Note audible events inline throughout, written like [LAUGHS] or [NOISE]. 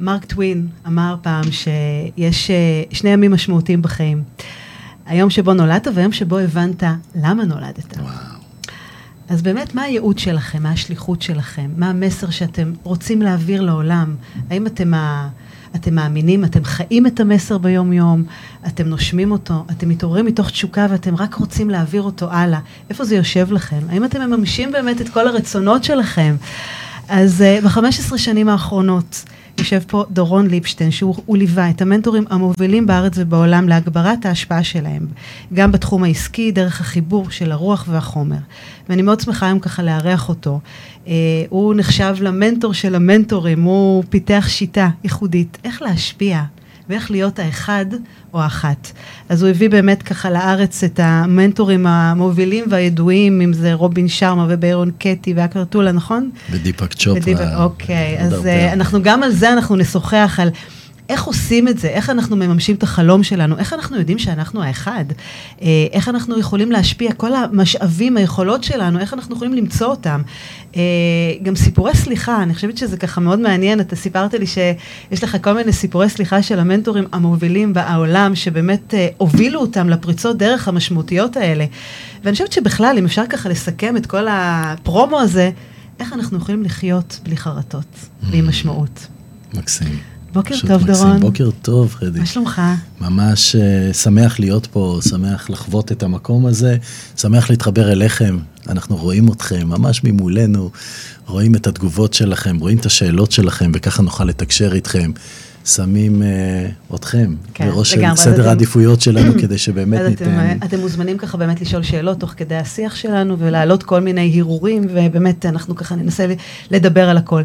מרק טווין אמר פעם שיש אה, שני ימים משמעותיים בחיים. היום שבו נולדת והיום שבו הבנת למה נולדת. וואו. אז באמת, מה הייעוד שלכם? מה השליחות שלכם? מה המסר שאתם רוצים להעביר לעולם? האם אתם, ה... אתם מאמינים, אתם חיים את המסר ביום-יום, אתם נושמים אותו, אתם מתעוררים מתוך תשוקה ואתם רק רוצים להעביר אותו הלאה? איפה זה יושב לכם? האם אתם מממשים באמת את כל הרצונות שלכם? אז uh, ב-15 שנים האחרונות, יושב פה דורון ליבשטיין, שהוא ליווה את המנטורים המובילים בארץ ובעולם להגברת ההשפעה שלהם, גם בתחום העסקי, דרך החיבור של הרוח והחומר. ואני מאוד שמחה היום ככה לארח אותו. Uh, הוא נחשב למנטור של המנטורים, הוא פיתח שיטה ייחודית, איך להשפיע ואיך להיות האחד או האחת. אז הוא הביא באמת ככה לארץ את המנטורים המובילים והידועים, אם זה רובין שרמה וביירון קטי ואקר טולה, נכון? ודיפק צ'ופרה. ודיפק, אוקיי, אז uh, אנחנו גם על זה אנחנו נשוחח, על איך עושים את זה, איך אנחנו מממשים את החלום שלנו, איך אנחנו יודעים שאנחנו האחד, אה, איך אנחנו יכולים להשפיע, כל המשאבים, היכולות שלנו, איך אנחנו יכולים למצוא אותם. אה, גם סיפורי סליחה, אני חושבת שזה ככה מאוד מעניין, אתה סיפרת לי שיש לך כל מיני סיפורי סליחה של המנטורים המובילים בעולם, שבאמת אה, הובילו אותם לפריצות דרך המשמעותיות האלה. ואני חושבת שבכלל, אם אפשר ככה לסכם את כל הפרומו הזה, איך אנחנו יכולים לחיות בלי חרטות, בלי mm. משמעות. מקסים. בוקר טוב, מקסים. דורון. בוקר טוב, חדי. מה שלומך? ממש uh, שמח להיות פה, שמח לחוות את המקום הזה, שמח להתחבר אליכם. אנחנו רואים אתכם ממש ממולנו, רואים את התגובות שלכם, רואים את השאלות שלכם, וככה נוכל לתקשר איתכם. שמים uh, אתכם כן, בראש של סדר העדיפויות שלנו, [COUGHS] כדי שבאמת ניתן... אתם, אתם מוזמנים ככה באמת לשאול שאלות תוך כדי השיח שלנו, ולהעלות כל מיני הרהורים, ובאמת אנחנו ככה ננסה לדבר על הכל.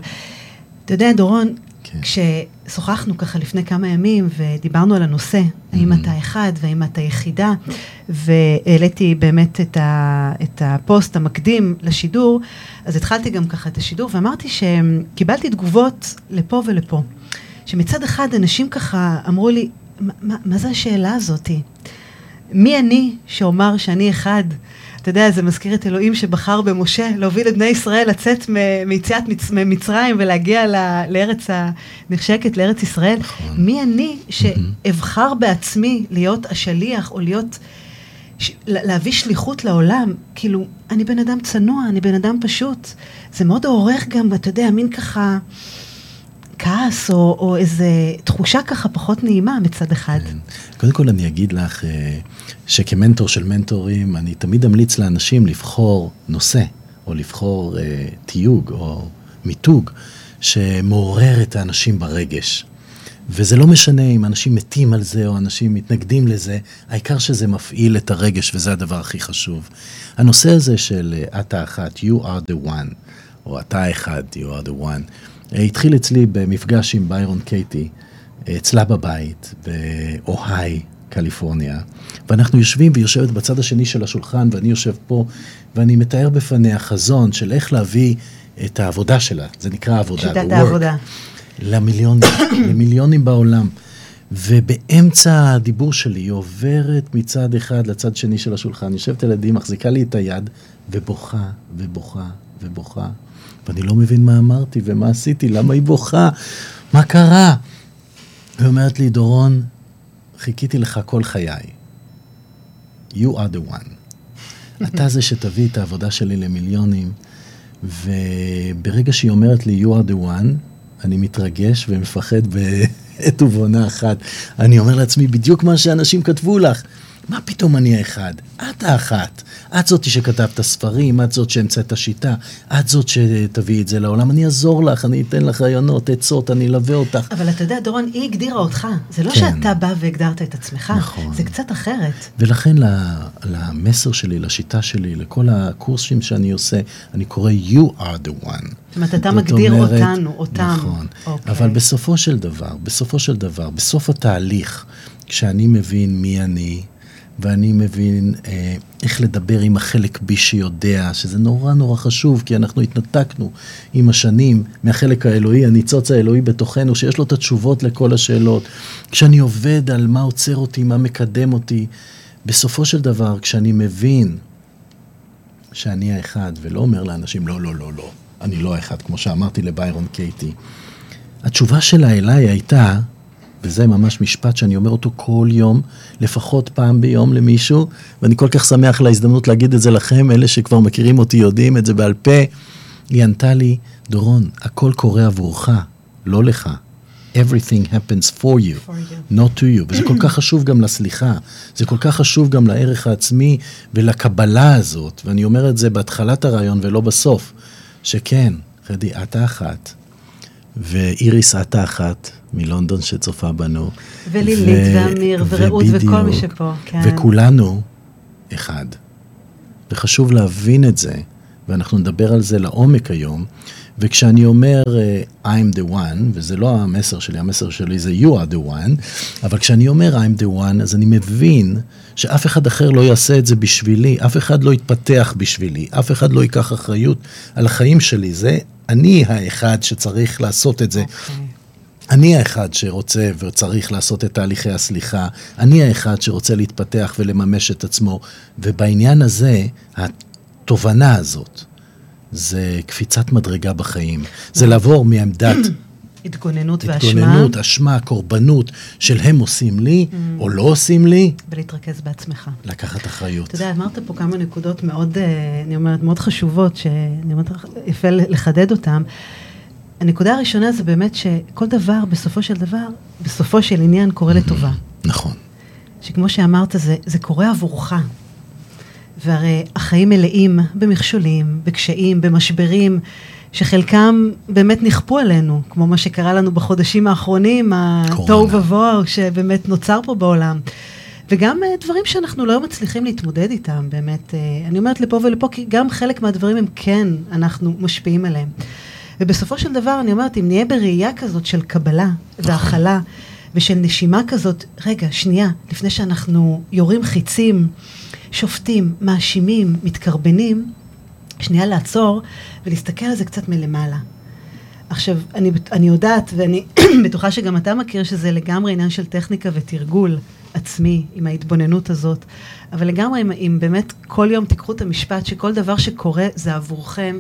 אתה יודע, דורון, כן. כששוחחנו ככה לפני כמה ימים ודיברנו על הנושא, mm-hmm. האם אתה אחד והאם אתה יחידה, והעליתי באמת את, ה, את הפוסט המקדים לשידור, אז התחלתי גם ככה את השידור ואמרתי שקיבלתי תגובות לפה ולפה. שמצד אחד אנשים ככה אמרו לי, מה, מה זה השאלה הזאתי? מי אני שאומר שאני אחד? אתה יודע, זה מזכיר את אלוהים שבחר במשה להוביל את בני ישראל לצאת מיציאת מצרים ולהגיע לארץ הנחשקת, לארץ ישראל. נכון. מי אני שאבחר בעצמי להיות השליח או להיות, להביא שליחות לעולם? כאילו, אני בן אדם צנוע, אני בן אדם פשוט. זה מאוד עורך גם, אתה יודע, מין ככה... כעס או, או איזה תחושה ככה פחות נעימה מצד אחד. כן. קודם כל אני אגיד לך אה, שכמנטור של מנטורים, אני תמיד אמליץ לאנשים לבחור נושא, או לבחור אה, תיוג או מיתוג, שמעורר את האנשים ברגש. וזה לא משנה אם אנשים מתים על זה או אנשים מתנגדים לזה, העיקר שזה מפעיל את הרגש וזה הדבר הכי חשוב. הנושא הזה של אה, את האחת, you are the one, או אתה האחד, you are the one, התחיל אצלי במפגש עם ביירון קייטי, אה, אצלה בבית, באוהיי, קליפורניה, ואנחנו יושבים והיא יושבת בצד השני של השולחן ואני יושב פה, ואני מתאר בפניה חזון של איך להביא את העבודה שלה, זה נקרא עבודה, שיטת העבודה. למיליונים, [COUGHS] למיליונים בעולם. ובאמצע הדיבור שלי היא עוברת מצד אחד לצד שני של השולחן, יושבת על ידי, מחזיקה לי את היד, ובוכה, ובוכה, ובוכה. ואני לא מבין מה אמרתי ומה עשיתי, למה היא בוכה, מה קרה? היא אומרת לי, דורון, חיכיתי לך כל חיי. You are the one. אתה זה שתביא את העבודה שלי למיליונים, וברגע שהיא אומרת לי, you are the one, אני מתרגש ומפחד בעת ובעונה אחת. אני אומר לעצמי, בדיוק מה שאנשים כתבו לך. מה פתאום אני האחד? את האחת. את זאתי שכתבת ספרים, את זאת שהמצאת השיטה, את זאת שתביאי את זה לעולם. אני אעזור לך, אני אתן לך רעיונות, עצות, אני אלווה אותך. אבל אתה יודע, דורון, היא הגדירה אותך. זה לא כן. שאתה בא והגדרת את עצמך, נכון. זה קצת אחרת. ולכן למסר שלי, לשיטה שלי, לכל הקורסים שאני עושה, אני קורא You are the one. זאת אומרת, אתה מגדיר אומרת, אותנו, אותם. נכון. אוקיי. אבל בסופו של דבר, בסופו של דבר, בסוף התהליך, כשאני מבין מי אני, ואני מבין אה, איך לדבר עם החלק בי שיודע, שזה נורא נורא חשוב, כי אנחנו התנתקנו עם השנים מהחלק האלוהי, הניצוץ האלוהי בתוכנו, שיש לו את התשובות לכל השאלות. כשאני עובד על מה עוצר אותי, מה מקדם אותי, בסופו של דבר, כשאני מבין שאני האחד, ולא אומר לאנשים, לא, לא, לא, לא, אני לא האחד, כמו שאמרתי לביירון קייטי, התשובה שלה אליי הייתה, וזה ממש משפט שאני אומר אותו כל יום, לפחות פעם ביום למישהו, ואני כל כך שמח להזדמנות להגיד את זה לכם, אלה שכבר מכירים אותי יודעים את זה בעל פה. היא ענתה לי, דורון, הכל קורה עבורך, לא לך. everything happens for you, for you, not to you. וזה כל כך חשוב גם לסליחה, זה כל כך חשוב גם לערך העצמי ולקבלה הזאת, ואני אומר את זה בהתחלת הרעיון ולא בסוף, שכן, חדי, את האחת, ואיריס את האחת מלונדון שצופה בנו. ולילית ו- ואמיר ורעות וכל מי שפה, כן. וכולנו אחד. וחשוב להבין את זה, ואנחנו נדבר על זה לעומק היום. וכשאני אומר uh, I'm the one, וזה לא המסר שלי, המסר שלי זה you are the one, אבל כשאני אומר I'm the one, אז אני מבין שאף אחד אחר לא יעשה את זה בשבילי, אף אחד לא יתפתח בשבילי, אף אחד לא ייקח אחריות על החיים שלי. זה אני האחד שצריך לעשות את זה. Okay. אני האחד שרוצה וצריך לעשות את תהליכי הסליחה, אני האחד שרוצה להתפתח ולממש את עצמו, ובעניין הזה, התובנה הזאת, זה קפיצת מדרגה בחיים. זה לעבור מעמדת... [CLEARS THROAT] התגוננות ואשמה. התגוננות, אשמה, קורבנות של הם עושים לי, mm. או לא עושים לי. ולהתרכז בעצמך. לקחת אחריות. אתה יודע, אמרת פה כמה נקודות מאוד, אה, אני אומרת, מאוד חשובות, שאני אומרת, יפה לחדד אותן. הנקודה הראשונה זה באמת שכל דבר, בסופו של דבר, בסופו של עניין קורה לטובה. נכון. שכמו שאמרת, זה, זה קורה עבורך. והרי החיים מלאים במכשולים, בקשיים, במשברים, שחלקם באמת נכפו עלינו, כמו מה שקרה לנו בחודשים האחרונים, התוהו ובוהו שבאמת נוצר פה בעולם. וגם uh, דברים שאנחנו לא מצליחים להתמודד איתם, באמת. Uh, אני אומרת לפה ולפה, כי גם חלק מהדברים הם כן, אנחנו משפיעים עליהם. ובסופו של דבר, אני אומרת, אם נהיה בראייה כזאת של קבלה והכלה, ושל נשימה כזאת, רגע, שנייה, לפני שאנחנו יורים חיצים, שופטים, מאשימים, מתקרבנים, שנייה לעצור ולהסתכל על זה קצת מלמעלה. עכשיו, אני, אני יודעת, ואני [CLEARS THROAT] בטוחה שגם אתה מכיר שזה לגמרי עניין של טכניקה ותרגול עצמי עם ההתבוננות הזאת, אבל לגמרי, אם, אם באמת כל יום תיקחו את המשפט שכל דבר שקורה זה עבורכם,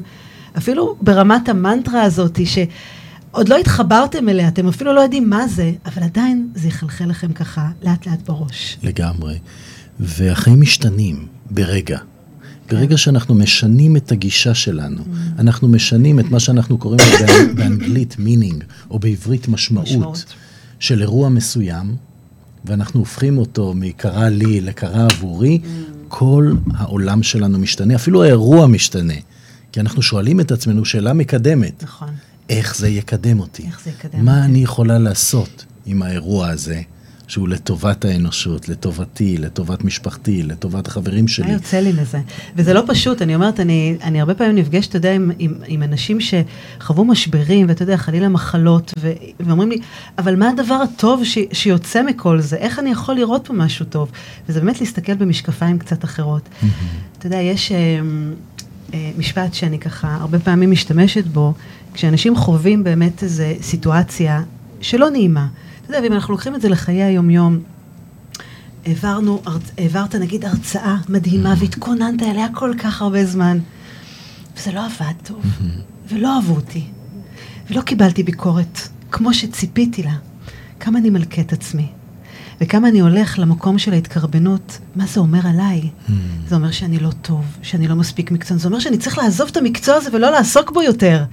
אפילו ברמת המנטרה הזאת, שעוד לא התחברתם אליה, אתם אפילו לא יודעים מה זה, אבל עדיין זה יחלחל לכם ככה לאט לאט בראש. לגמרי. והחיים משתנים ברגע. ברגע שאנחנו משנים את הגישה שלנו, mm. אנחנו משנים את מה שאנחנו קוראים לו [COUGHS] באנגלית meaning, או בעברית משמעות, משמעות, של אירוע מסוים, ואנחנו הופכים אותו מקרה לי לקרה עבורי, mm. כל העולם שלנו משתנה, אפילו האירוע משתנה. כי אנחנו שואלים את עצמנו שאלה מקדמת. נכון. איך זה יקדם אותי? איך זה יקדם מה אותי? אני יכולה לעשות עם האירוע הזה? שהוא לטובת האנושות, לטובתי, לטובת משפחתי, לטובת החברים שלי. מה יוצא לי מזה? וזה לא פשוט, אני אומרת, אני, אני הרבה פעמים נפגשת, אתה יודע, עם, עם, עם אנשים שחוו משברים, ואתה יודע, חלילה מחלות, ו, ואומרים לי, אבל מה הדבר הטוב ש, שיוצא מכל זה? איך אני יכול לראות פה משהו טוב? וזה באמת להסתכל במשקפיים קצת אחרות. אתה יודע, יש... אה, משפט שאני ככה הרבה פעמים משתמשת בו, כשאנשים חווים באמת איזו סיטואציה שלא נעימה, אתה יודע, ואם אנחנו לוקחים את זה לחיי היום-יום, העברנו, העברת נגיד הרצאה מדהימה והתכוננת אליה כל כך הרבה זמן, וזה לא עבד טוב, ולא אהבו אותי, ולא קיבלתי ביקורת כמו שציפיתי לה. כמה אני מלכה את עצמי, וכמה אני הולך למקום של ההתקרבנות, מה זה אומר עליי? זה אומר שאני לא טוב, שאני לא מספיק מקצוען, זה אומר שאני צריך לעזוב את המקצוע הזה ולא לעסוק בו יותר.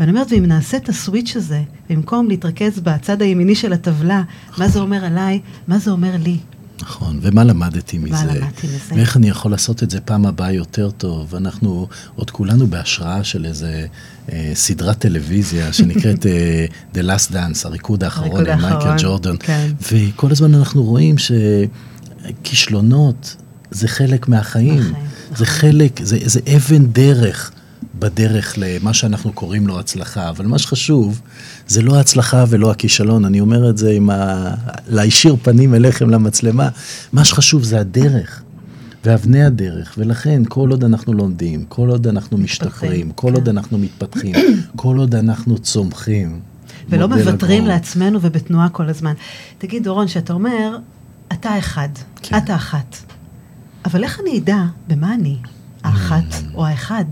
ואני אומרת, ואם נעשה את הסוויץ' הזה, במקום להתרכז בצד הימיני של הטבלה, מה זה אומר עליי, מה זה אומר לי. נכון, ומה למדתי מזה? מה למדתי מזה? ואיך אני יכול לעשות את זה פעם הבאה יותר טוב? אנחנו עוד כולנו בהשראה של איזה אה, סדרת טלוויזיה שנקראת [LAUGHS] אה, The Last Dance, הריקוד האחרון עם מייקל ג'ורדן. כן. וכל הזמן אנחנו רואים שכישלונות זה חלק מהחיים. זה נכון. חלק, זה, זה אבן דרך. בדרך למה שאנחנו קוראים לו הצלחה, אבל מה שחשוב זה לא ההצלחה ולא הכישלון, אני אומר את זה עם ה... להישיר פנים אליכם למצלמה, מה שחשוב זה הדרך. ואבני הדרך, ולכן כל עוד אנחנו לומדים, כל עוד אנחנו משתחררים, כל כן. עוד אנחנו מתפתחים, [COUGHS] כל עוד אנחנו צומחים. ולא מוותרים לעצמנו ובתנועה כל הזמן. תגיד, דורון, שאתה אומר, אתה אחד, כן. אתה אחת, אבל איך אני אדע במה אני, האחת mm. או האחד?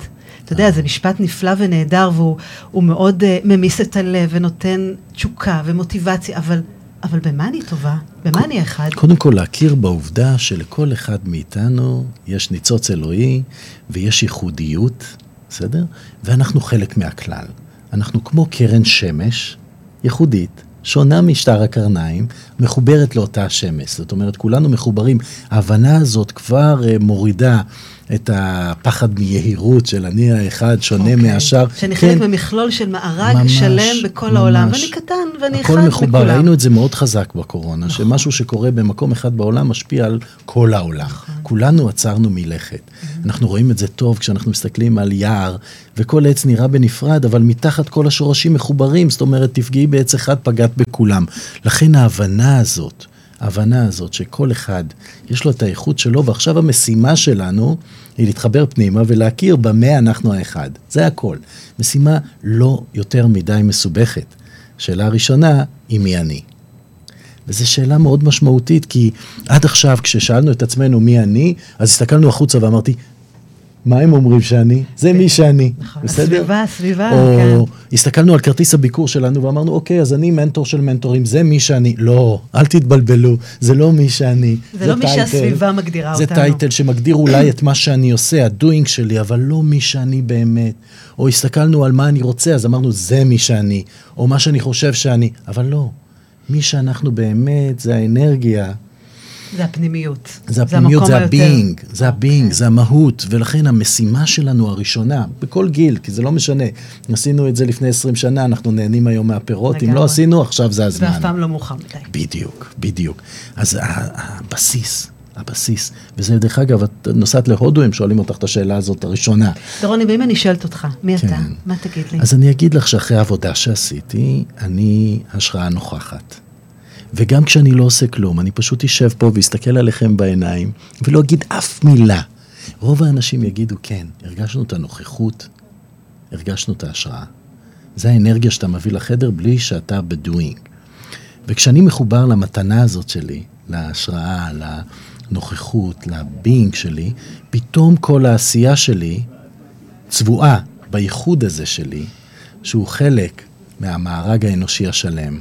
אתה יודע, זה משפט נפלא ונהדר, והוא מאוד uh, ממיס את הלב ונותן תשוקה ומוטיבציה, אבל, אבל במה אני טובה? במה אני אחד? קודם כל, להכיר בעובדה שלכל אחד מאיתנו יש ניצוץ אלוהי ויש ייחודיות, בסדר? ואנחנו חלק מהכלל. אנחנו כמו קרן שמש ייחודית, שונה משטר הקרניים, מחוברת לאותה השמש. זאת אומרת, כולנו מחוברים. ההבנה הזאת כבר uh, מורידה את הפחד מיהירות של אני האחד שונה okay. אוקיי. מהשאר. שאני חלק כן. ממכלול של מארג ממש, שלם בכל ממש. העולם, ואני קטן ואני אחד מכולם. הכל מחובר, ראינו את זה מאוד חזק בקורונה, נכון. שמשהו שקורה במקום אחד בעולם משפיע על כל העולם. נכון. כולנו עצרנו מלכת. Mm-hmm. אנחנו רואים את זה טוב כשאנחנו מסתכלים על יער, וכל עץ נראה בנפרד, אבל מתחת כל השורשים מחוברים, זאת אומרת, תפגעי בעץ אחד, פגעת בכולם. לכן ההבנה הזאת, ההבנה הזאת שכל אחד יש לו את האיכות שלו, ועכשיו המשימה שלנו היא להתחבר פנימה ולהכיר במה אנחנו האחד. זה הכל. משימה לא יותר מדי מסובכת. שאלה הראשונה היא מי אני. וזו שאלה מאוד משמעותית, כי עד עכשיו כששאלנו את עצמנו מי אני, אז הסתכלנו החוצה ואמרתי, מה הם אומרים שאני? זה מי שאני, נכון, בסדר? הסביבה, הסביבה, או כן. הסתכלנו על כרטיס הביקור שלנו ואמרנו, אוקיי, אז אני מנטור של מנטורים, זה מי שאני. לא, אל תתבלבלו, זה לא מי שאני. זה, זה לא טייטל, מי שהסביבה מגדירה זה אותנו. זה title שמגדיר אולי את מה שאני עושה, ה doing שלי, אבל לא מי שאני באמת. או הסתכלנו על מה אני רוצה, אז אמרנו, זה מי שאני, או מה שאני חושב שאני, אבל לא. מי שאנחנו באמת, זה האנרגיה. זה הפנימיות. זה הפנימיות, זה ה being, זה ה being, זה המהות, ולכן המשימה שלנו הראשונה, בכל גיל, כי זה לא משנה, עשינו את זה לפני 20 שנה, אנחנו נהנים היום מהפירות, אם לא עשינו, עכשיו זה הזמן. ואף פעם לא מאוחר מדי. בדיוק, בדיוק. אז הבסיס, הבסיס, וזה דרך אגב, את נוסעת להודו, הם שואלים אותך את השאלה הזאת הראשונה. דרוני, ואם אני שואלת אותך, מי כן. אתה? מה תגיד לי? אז אני אגיד לך שאחרי העבודה שעשיתי, אני השראה נוכחת. וגם כשאני לא עושה כלום, אני פשוט אשב פה ואסתכל עליכם בעיניים, ולא אגיד אף מילה. רוב האנשים יגידו, כן, הרגשנו את הנוכחות, הרגשנו את ההשראה. זה האנרגיה שאתה מביא לחדר בלי שאתה בדואינג. וכשאני מחובר למתנה הזאת שלי, להשראה, לנוכחות, לבינג שלי, פתאום כל העשייה שלי צבועה בייחוד הזה שלי, שהוא חלק מהמארג האנושי השלם.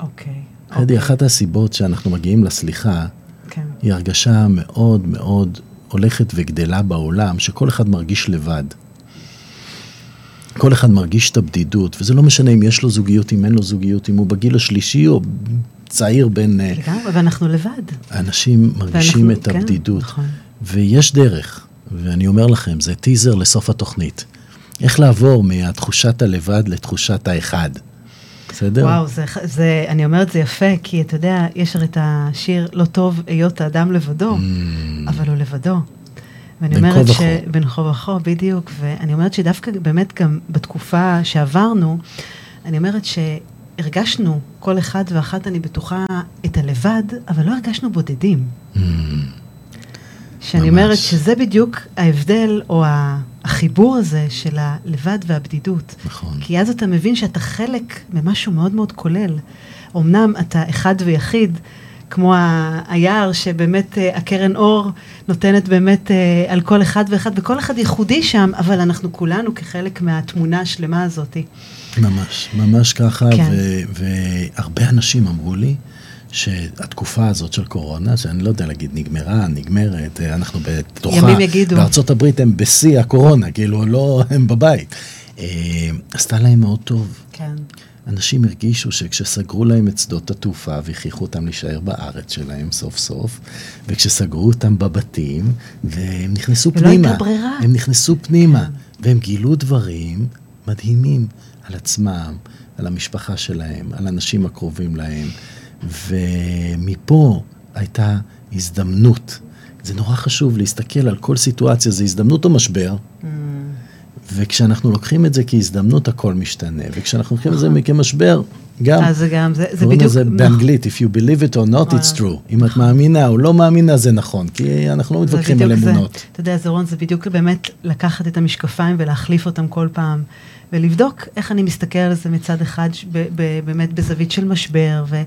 אוקיי. אדי, אחת הסיבות שאנחנו מגיעים לסליחה, כן. היא הרגשה מאוד מאוד הולכת וגדלה בעולם, שכל אחד מרגיש לבד. כל אחד מרגיש את הבדידות, וזה לא משנה אם יש לו זוגיות, אם אין לו זוגיות, אם הוא בגיל השלישי או צעיר בין... אה, לגמרי, ואנחנו לבד. אנשים מרגישים ואנחנו, את כן, הבדידות. נכון. ויש דרך, ואני אומר לכם, זה טיזר לסוף התוכנית. איך לעבור מהתחושת הלבד לתחושת האחד. בסדר? וואו, זה, זה, אני אומרת זה יפה, כי אתה יודע, יש הרי את השיר לא טוב היות האדם לבדו, mm. אבל הוא לבדו. ואני אומרת ש... בין כה וכה, בדיוק. ואני אומרת שדווקא באמת גם בתקופה שעברנו, אני אומרת שהרגשנו, כל אחד ואחת, אני בטוחה, את הלבד, אבל לא הרגשנו בודדים. Mm. שאני ממש. אומרת שזה בדיוק ההבדל, או החיבור הזה של הלבד והבדידות. נכון. כי אז אתה מבין שאתה חלק ממשהו מאוד מאוד כולל. אמנם אתה אחד ויחיד, כמו היער שבאמת אה, הקרן אור נותנת באמת אה, על כל אחד ואחד, וכל אחד ייחודי שם, אבל אנחנו כולנו כחלק מהתמונה השלמה הזאת. ממש, ממש ככה, כן. והרבה אנשים אמרו לי, שהתקופה הזאת של קורונה, שאני לא יודע להגיד נגמרה, נגמרת, אנחנו בתוכה, ימים יגידו. בארצות הברית הם בשיא הקורונה, כאילו לא, הם בבית. אה, עשתה להם מאוד טוב. כן. אנשים הרגישו שכשסגרו להם את שדות התעופה והכריחו אותם להישאר בארץ שלהם סוף סוף, וכשסגרו אותם בבתים, והם נכנסו ולא פנימה. ולא הייתה ברירה. הם נכנסו פנימה, כן. והם גילו דברים מדהימים על עצמם, על המשפחה שלהם, על האנשים הקרובים להם. ומפה הייתה הזדמנות. זה נורא חשוב להסתכל על כל סיטואציה, זה הזדמנות או משבר. Mm. וכשאנחנו לוקחים את זה כהזדמנות, הכל משתנה. וכשאנחנו לוקחים את זה נכון. כמשבר, גם. אז זה גם, זה, זה קוראים בדיוק... לזה באנגלית, If you believe it or not, it's true. אם את מאמינה או לא מאמינה, זה נכון, כי אנחנו לא מתווכחים על. אמונות. אתה יודע, זרון, זה בדיוק באמת לקחת את המשקפיים ולהחליף אותם כל פעם, ולבדוק איך אני מסתכל על זה מצד אחד, ש- ב- ב- באמת בזווית של משבר, ו-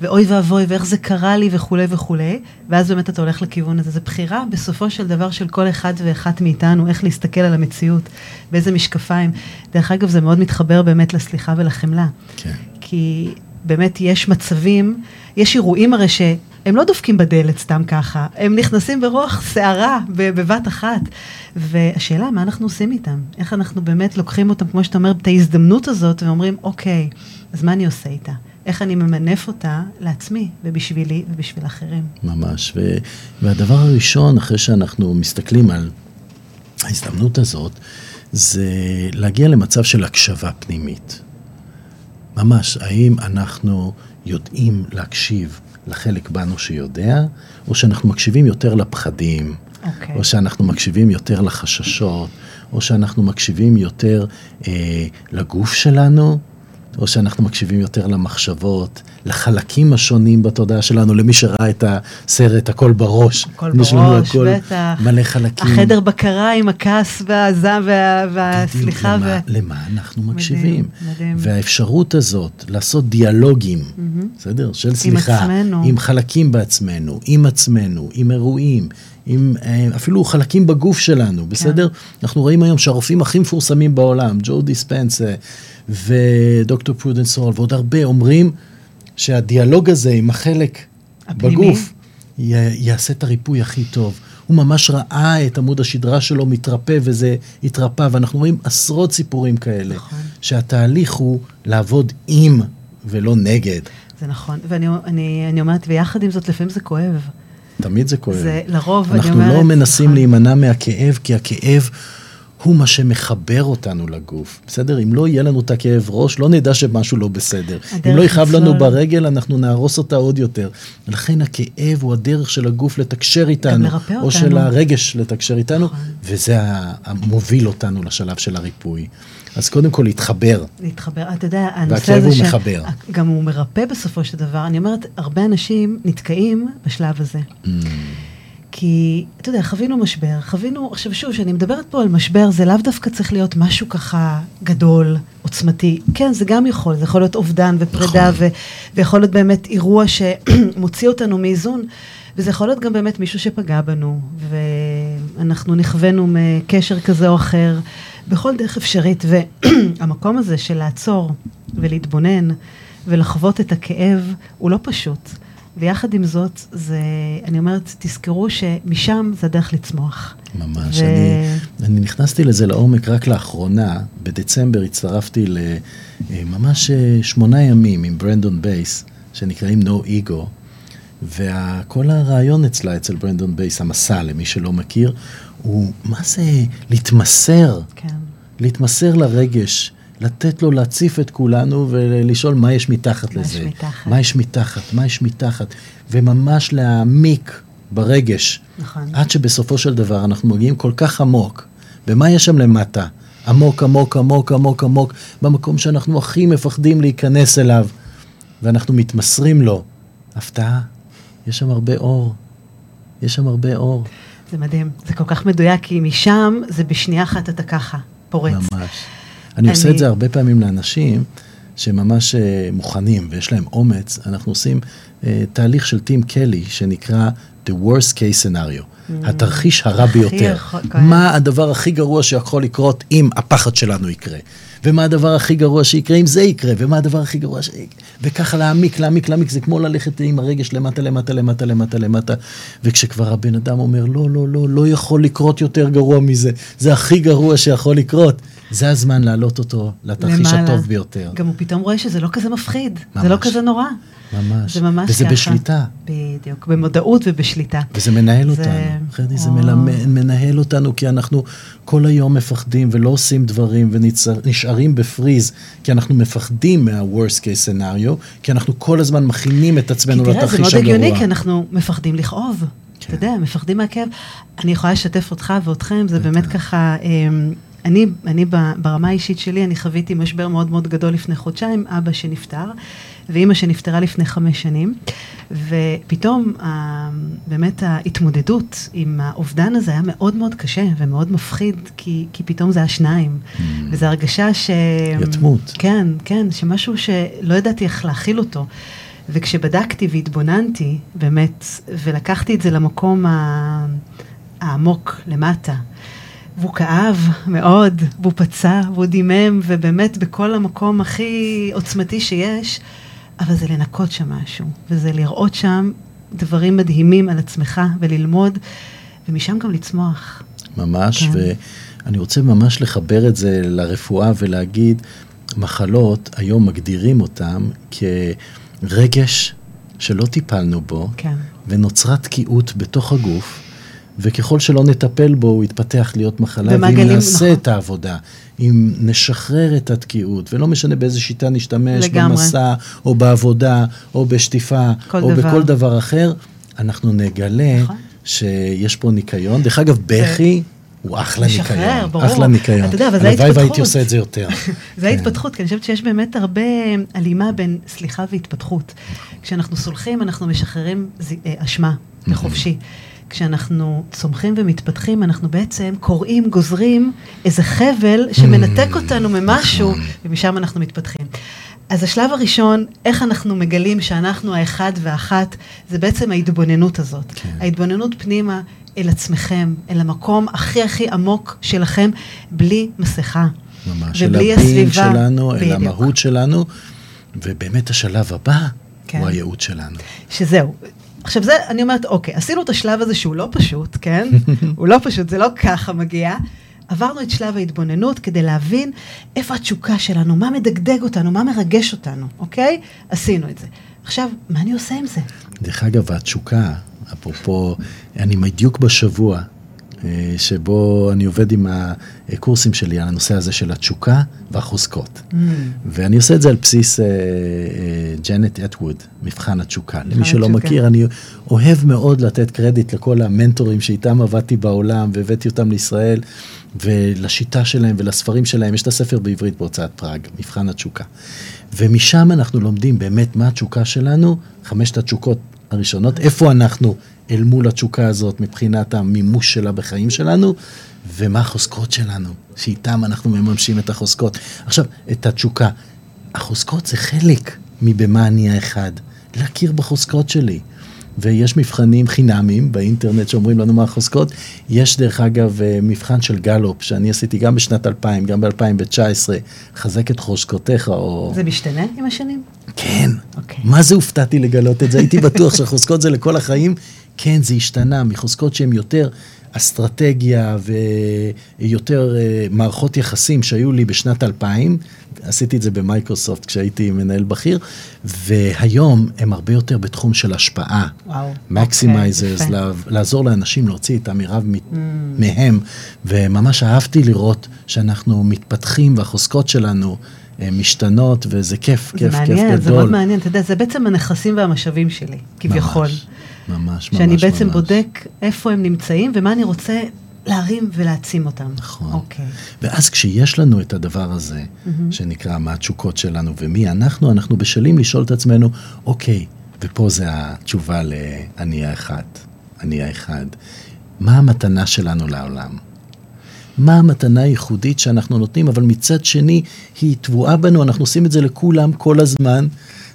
ואוי ואבוי, ואיך זה קרה לי וכולי וכולי, ואז באמת אתה הולך לכיוון הזה. זו בחירה בסופו של דבר של כל אחד ואחת מאיתנו, איך להסתכל על המציאות, באיזה משקפיים. דרך אגב, זה מאוד מתחבר באמת לסליחה ולחמלה. כן. כי באמת יש מצבים, יש אירועים הרי שהם לא דופקים בדלת סתם ככה, הם נכנסים ברוח סערה בבת אחת. והשאלה, מה אנחנו עושים איתם? איך אנחנו באמת לוקחים אותם, כמו שאתה אומר, את ההזדמנות הזאת, ואומרים, אוקיי, אז מה אני עושה איתה? איך אני ממנף אותה לעצמי, ובשבילי ובשביל אחרים. ממש. ו, והדבר הראשון, אחרי שאנחנו מסתכלים על ההזדמנות הזאת, זה להגיע למצב של הקשבה פנימית. ממש, האם אנחנו יודעים להקשיב לחלק בנו שיודע, או שאנחנו מקשיבים יותר לפחדים, אוקיי. או שאנחנו מקשיבים יותר לחששות, או שאנחנו מקשיבים יותר אה, לגוף שלנו, או שאנחנו מקשיבים יותר למחשבות, לחלקים השונים בתודעה שלנו, למי שראה את הסרט הכל בראש. הכל בראש, הכל בטח. מלא חלקים. החדר בקרה עם הכעס והזעם וה- והסליחה. בדיוק, וה- למה, למה אנחנו מדהים, מקשיבים. מדהים. והאפשרות הזאת לעשות דיאלוגים, בסדר? של סליחה, עצמנו. עם חלקים בעצמנו, עם עצמנו, עם אירועים, עם אה, אפילו חלקים בגוף שלנו, בסדר? אנחנו רואים היום שהרופאים הכי מפורסמים בעולם, ג'ו דיספנזה אה, ודוקטור פרודנסול ועוד הרבה אומרים שהדיאלוג הזה עם החלק הפנימי. בגוף י- יעשה את הריפוי הכי טוב. הוא ממש ראה את עמוד השדרה שלו מתרפא וזה התרפא, ואנחנו רואים עשרות סיפורים כאלה, נכון. שהתהליך הוא לעבוד עם ולא נגד. זה נכון, ואני אני, אני אומרת, ויחד עם זאת, לפעמים זה כואב. תמיד זה כואב. זה לרוב, אני אנחנו אומרת, לא מנסים נכון. להימנע מהכאב, כי הכאב הוא מה שמחבר אותנו לגוף. בסדר? אם לא יהיה לנו את הכאב ראש, לא נדע שמשהו לא בסדר. אם לא יכאב לנו. ברגל, אנחנו נהרוס אותה עוד יותר. לכן הכאב הוא הדרך של הגוף לתקשר איתנו. לרפא או אותנו. של הרגש לתקשר איתנו, נכון. וזה המוביל אותנו לשלב של הריפוי. אז קודם כל להתחבר. להתחבר, אתה יודע, הנושא והכאב הזה הוא מחבר. גם הוא מרפא בסופו של דבר. אני אומרת, הרבה אנשים נתקעים בשלב הזה. Mm. כי, אתה יודע, חווינו משבר, חווינו, עכשיו שוב, כשאני מדברת פה על משבר, זה לאו דווקא צריך להיות משהו ככה גדול, עוצמתי. כן, זה גם יכול, זה יכול להיות אובדן ופרידה, נכון. ו- ויכול להיות באמת אירוע שמוציא אותנו מאיזון, וזה יכול להיות גם באמת מישהו שפגע בנו, ואנחנו נכווינו מקשר כזה או אחר, בכל דרך אפשרית. והמקום הזה של לעצור ולהתבונן ולחוות את הכאב, הוא לא פשוט. ויחד עם זאת, זה, אני אומרת, תזכרו שמשם זה הדרך לצמוח. ממש. ו- אני, אני נכנסתי לזה לעומק רק לאחרונה. בדצמבר הצטרפתי לממש שמונה ימים עם ברנדון בייס, שנקראים No Ego, וכל הרעיון אצלה, אצל ברנדון בייס, המסע, למי שלא מכיר, הוא מה זה להתמסר, כן. להתמסר לרגש. לתת לו להציף את כולנו ולשאול מה יש מתחת מה יש לזה. מתחת. מה יש מתחת, מה יש מתחת, וממש להעמיק ברגש. נכון. עד שבסופו של דבר אנחנו מגיעים כל כך עמוק. ומה יש שם למטה? עמוק, עמוק, עמוק, עמוק, עמוק, במקום שאנחנו הכי מפחדים להיכנס אליו, ואנחנו מתמסרים לו. הפתעה, יש שם הרבה אור. יש שם הרבה אור. זה מדהים. זה כל כך מדויק, כי משם זה בשנייה אחת אתה ככה, פורץ. ממש. אני עושה אני- את זה הרבה פעמים לאנשים שממש אה, מוכנים ויש להם אומץ. אנחנו עושים תהליך של טים קלי שנקרא The Worst Case Scenario, התרחיש הרע Mm. ביותר. יכול- כן. מה הדבר הכי גרוע שיכול לקרות אם הפחד שלנו יקרה? ומה הדבר הכי גרוע שיקרה אם זה יקרה? ומה הדבר הכי גרוע ש... וככה להעמיק, להעמיק, להעמיק, זה כמו ללכת עם הרגש למטה, למטה, למטה, למטה, למטה. וכשכבר הבן אדם אומר, לא, לא, לא, לא יכול לקרות יותר גרוע מזה, זה הכי גרוע שיכול לקרות. זה הזמן להעלות אותו לתרחיש למעלה. הטוב ביותר. גם הוא פתאום רואה שזה לא כזה מפחיד, זה לא ממש. כזה נורא. ממש. זה ממש וזה ככה. בשליטה. בדיוק, במודעות ובשליטה. וזה מנהל זה- אותנו. חרדי, זה. מלמד, מנהל אותנו כי אנחנו כל היום מפחדים ולא עושים דברים ונשארים בפריז, כי אנחנו מפחדים מה-worst case scenario, כי אנחנו כל הזמן מכינים את כי עצמנו תראה, זה לתרחיש מאוד הגרוע. הגיוני, כי אנחנו מפחדים לכאוב. כן. אתה יודע, מפחדים מהכאב. אני יכולה לשתף אותך ואתכם, זה באמת ככה, אמ, אני, אני ברמה האישית שלי, אני חוויתי משבר מאוד מאוד גדול לפני חודשיים, אבא שנפטר, ואימא שנפטרה לפני חמש שנים, ופתאום ה, באמת ההתמודדות עם האובדן הזה היה מאוד מאוד קשה ומאוד מפחיד, כי, כי פתאום זה היה שניים, mm. וזו הרגשה ש... יתמות. כן, כן, שמשהו שלא ידעתי איך להכיל אותו. וכשבדקתי והתבוננתי, באמת, ולקחתי את זה למקום העמוק למטה, והוא כאב מאוד, והוא פצע, והוא דימם, ובאמת בכל המקום הכי עוצמתי שיש, אבל זה לנקות שם משהו, וזה לראות שם דברים מדהימים על עצמך, וללמוד, ומשם גם לצמוח. ממש, כן. ואני רוצה ממש לחבר את זה לרפואה ולהגיד, מחלות, היום מגדירים אותן כרגש שלא טיפלנו בו, כן. ונוצרה תקיעות בתוך הגוף. וככל שלא נטפל בו, הוא יתפתח להיות מחלה, ואם נעשה נכון. את העבודה, אם נשחרר את התקיעות, ולא משנה באיזה שיטה נשתמש, לגמרי. במסע, או בעבודה, או בשטיפה, או דבר. בכל דבר אחר, אנחנו נגלה נכון. שיש פה ניקיון. דרך אגב, בכי... הוא אחלה משחרר, ניקיון, ברור. אחלה ניקיון. אתה יודע, אבל זה ההתפתחות. הלוואי והייתי עושה את זה יותר. [LAUGHS] זה ההתפתחות, כי אני חושבת שיש באמת הרבה הלימה בין סליחה והתפתחות. כשאנחנו סולחים, אנחנו משחררים אה, אשמה לחופשי. כשאנחנו צומחים ומתפתחים, אנחנו בעצם קוראים, גוזרים איזה חבל שמנתק mm. אותנו ממשהו. ומשם אנחנו מתפתחים. אז השלב הראשון, איך אנחנו מגלים שאנחנו האחד והאחת, זה בעצם ההתבוננות הזאת. כן. ההתבוננות פנימה אל עצמכם, אל המקום הכי הכי עמוק שלכם, בלי מסכה. ממש, ובלי הסביבה. שלנו, אל המהות שלנו, ובאמת השלב הבא כן. הוא הייעוד שלנו. שזהו. עכשיו זה, אני אומרת, אוקיי, עשינו את השלב הזה שהוא לא פשוט, כן? [LAUGHS] הוא לא פשוט, זה לא ככה מגיע. עברנו את שלב ההתבוננות כדי להבין איפה התשוקה שלנו, מה מדגדג אותנו, מה מרגש אותנו, אוקיי? עשינו את זה. עכשיו, מה אני עושה עם זה? דרך אגב, התשוקה, אפרופו, אני בדיוק בשבוע שבו אני עובד עם הקורסים שלי על הנושא הזה של התשוקה והחוזקות. Mm. ואני עושה את זה על בסיס uh, uh, ג'נט אטווד, מבחן התשוקה. למי שלא התשוקה. מכיר, אני אוהב מאוד לתת קרדיט לכל המנטורים שאיתם עבדתי בעולם והבאתי אותם לישראל, ולשיטה שלהם ולספרים שלהם. יש את הספר בעברית בהוצאת פראג, מבחן התשוקה. ומשם אנחנו לומדים באמת מה התשוקה שלנו, חמשת התשוקות הראשונות, איפה אנחנו אל מול התשוקה הזאת מבחינת המימוש שלה בחיים שלנו, ומה החוזקות שלנו, שאיתם אנחנו מממשים את החוזקות. עכשיו, את התשוקה. החוזקות זה חלק מבמה אני האחד, להכיר בחוזקות שלי. ויש מבחנים חינמיים באינטרנט שאומרים לנו מה החוזקות. יש דרך אגב אה, מבחן של גלופ, שאני עשיתי גם בשנת 2000, גם ב-2019, חזק את חוזקותיך, או... זה משתנה עם השנים? כן. Okay. אוקיי. מה זה הופתעתי לגלות את זה? הייתי בטוח שהחוזקות זה לכל החיים. כן, זה השתנה מחוזקות שהן יותר אסטרטגיה ויותר uh, מערכות יחסים שהיו לי בשנת 2000, עשיתי את זה במייקרוסופט כשהייתי מנהל בכיר, והיום הם הרבה יותר בתחום של השפעה. וואו. מקסימייזרס, okay, לעזור לאנשים להוציא את המרב mm. מהם, וממש אהבתי לראות שאנחנו מתפתחים והחוזקות שלנו. אה, משתנות, וזה כיף, כיף, מעניין, כיף גדול. זה מאוד מעניין, אתה יודע, זה בעצם הנכסים והמשאבים שלי, כביכול. ממש. ממש, ממש, שאני בעצם ממש. בודק איפה הם נמצאים ומה אני רוצה להרים ולהעצים אותם. נכון. אוקיי. ואז כשיש לנו את הדבר הזה, mm-hmm. שנקרא מה התשוקות שלנו ומי אנחנו, אנחנו בשלים לשאול את עצמנו, אוקיי, ופה זה התשובה ל"אני האחד", "אני האחד". מה המתנה שלנו לעולם? מה המתנה הייחודית שאנחנו נותנים, אבל מצד שני, היא טבועה בנו, אנחנו עושים את זה לכולם כל הזמן.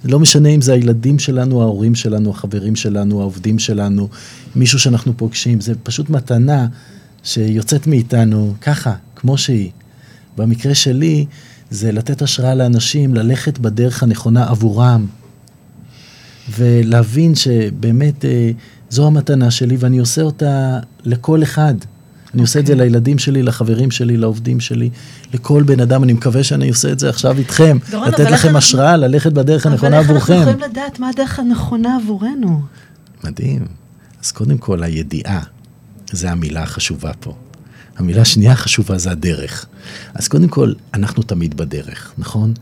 לא משנה אם זה הילדים שלנו, ההורים שלנו, החברים שלנו, העובדים שלנו, מישהו שאנחנו פוגשים, זה פשוט מתנה שיוצאת מאיתנו ככה, כמו שהיא. במקרה שלי, זה לתת השראה לאנשים ללכת בדרך הנכונה עבורם, ולהבין שבאמת אה, זו המתנה שלי ואני עושה אותה לכל אחד. אני עושה את זה אוקיי. לילדים שלי, לחברים שלי, לעובדים שלי, לכל בן אדם. אני מקווה שאני עושה את זה עכשיו איתכם. דורון, לתת לכם השראה, ללכת בדרך הנכונה עבורכם. אבל איך אנחנו יכולים לדעת מה הדרך הנכונה עבורנו? מדהים. אז קודם כל, הידיעה, זה המילה החשובה פה. המילה השנייה החשובה זה הדרך. אז קודם כל, אנחנו תמיד בדרך, נכון?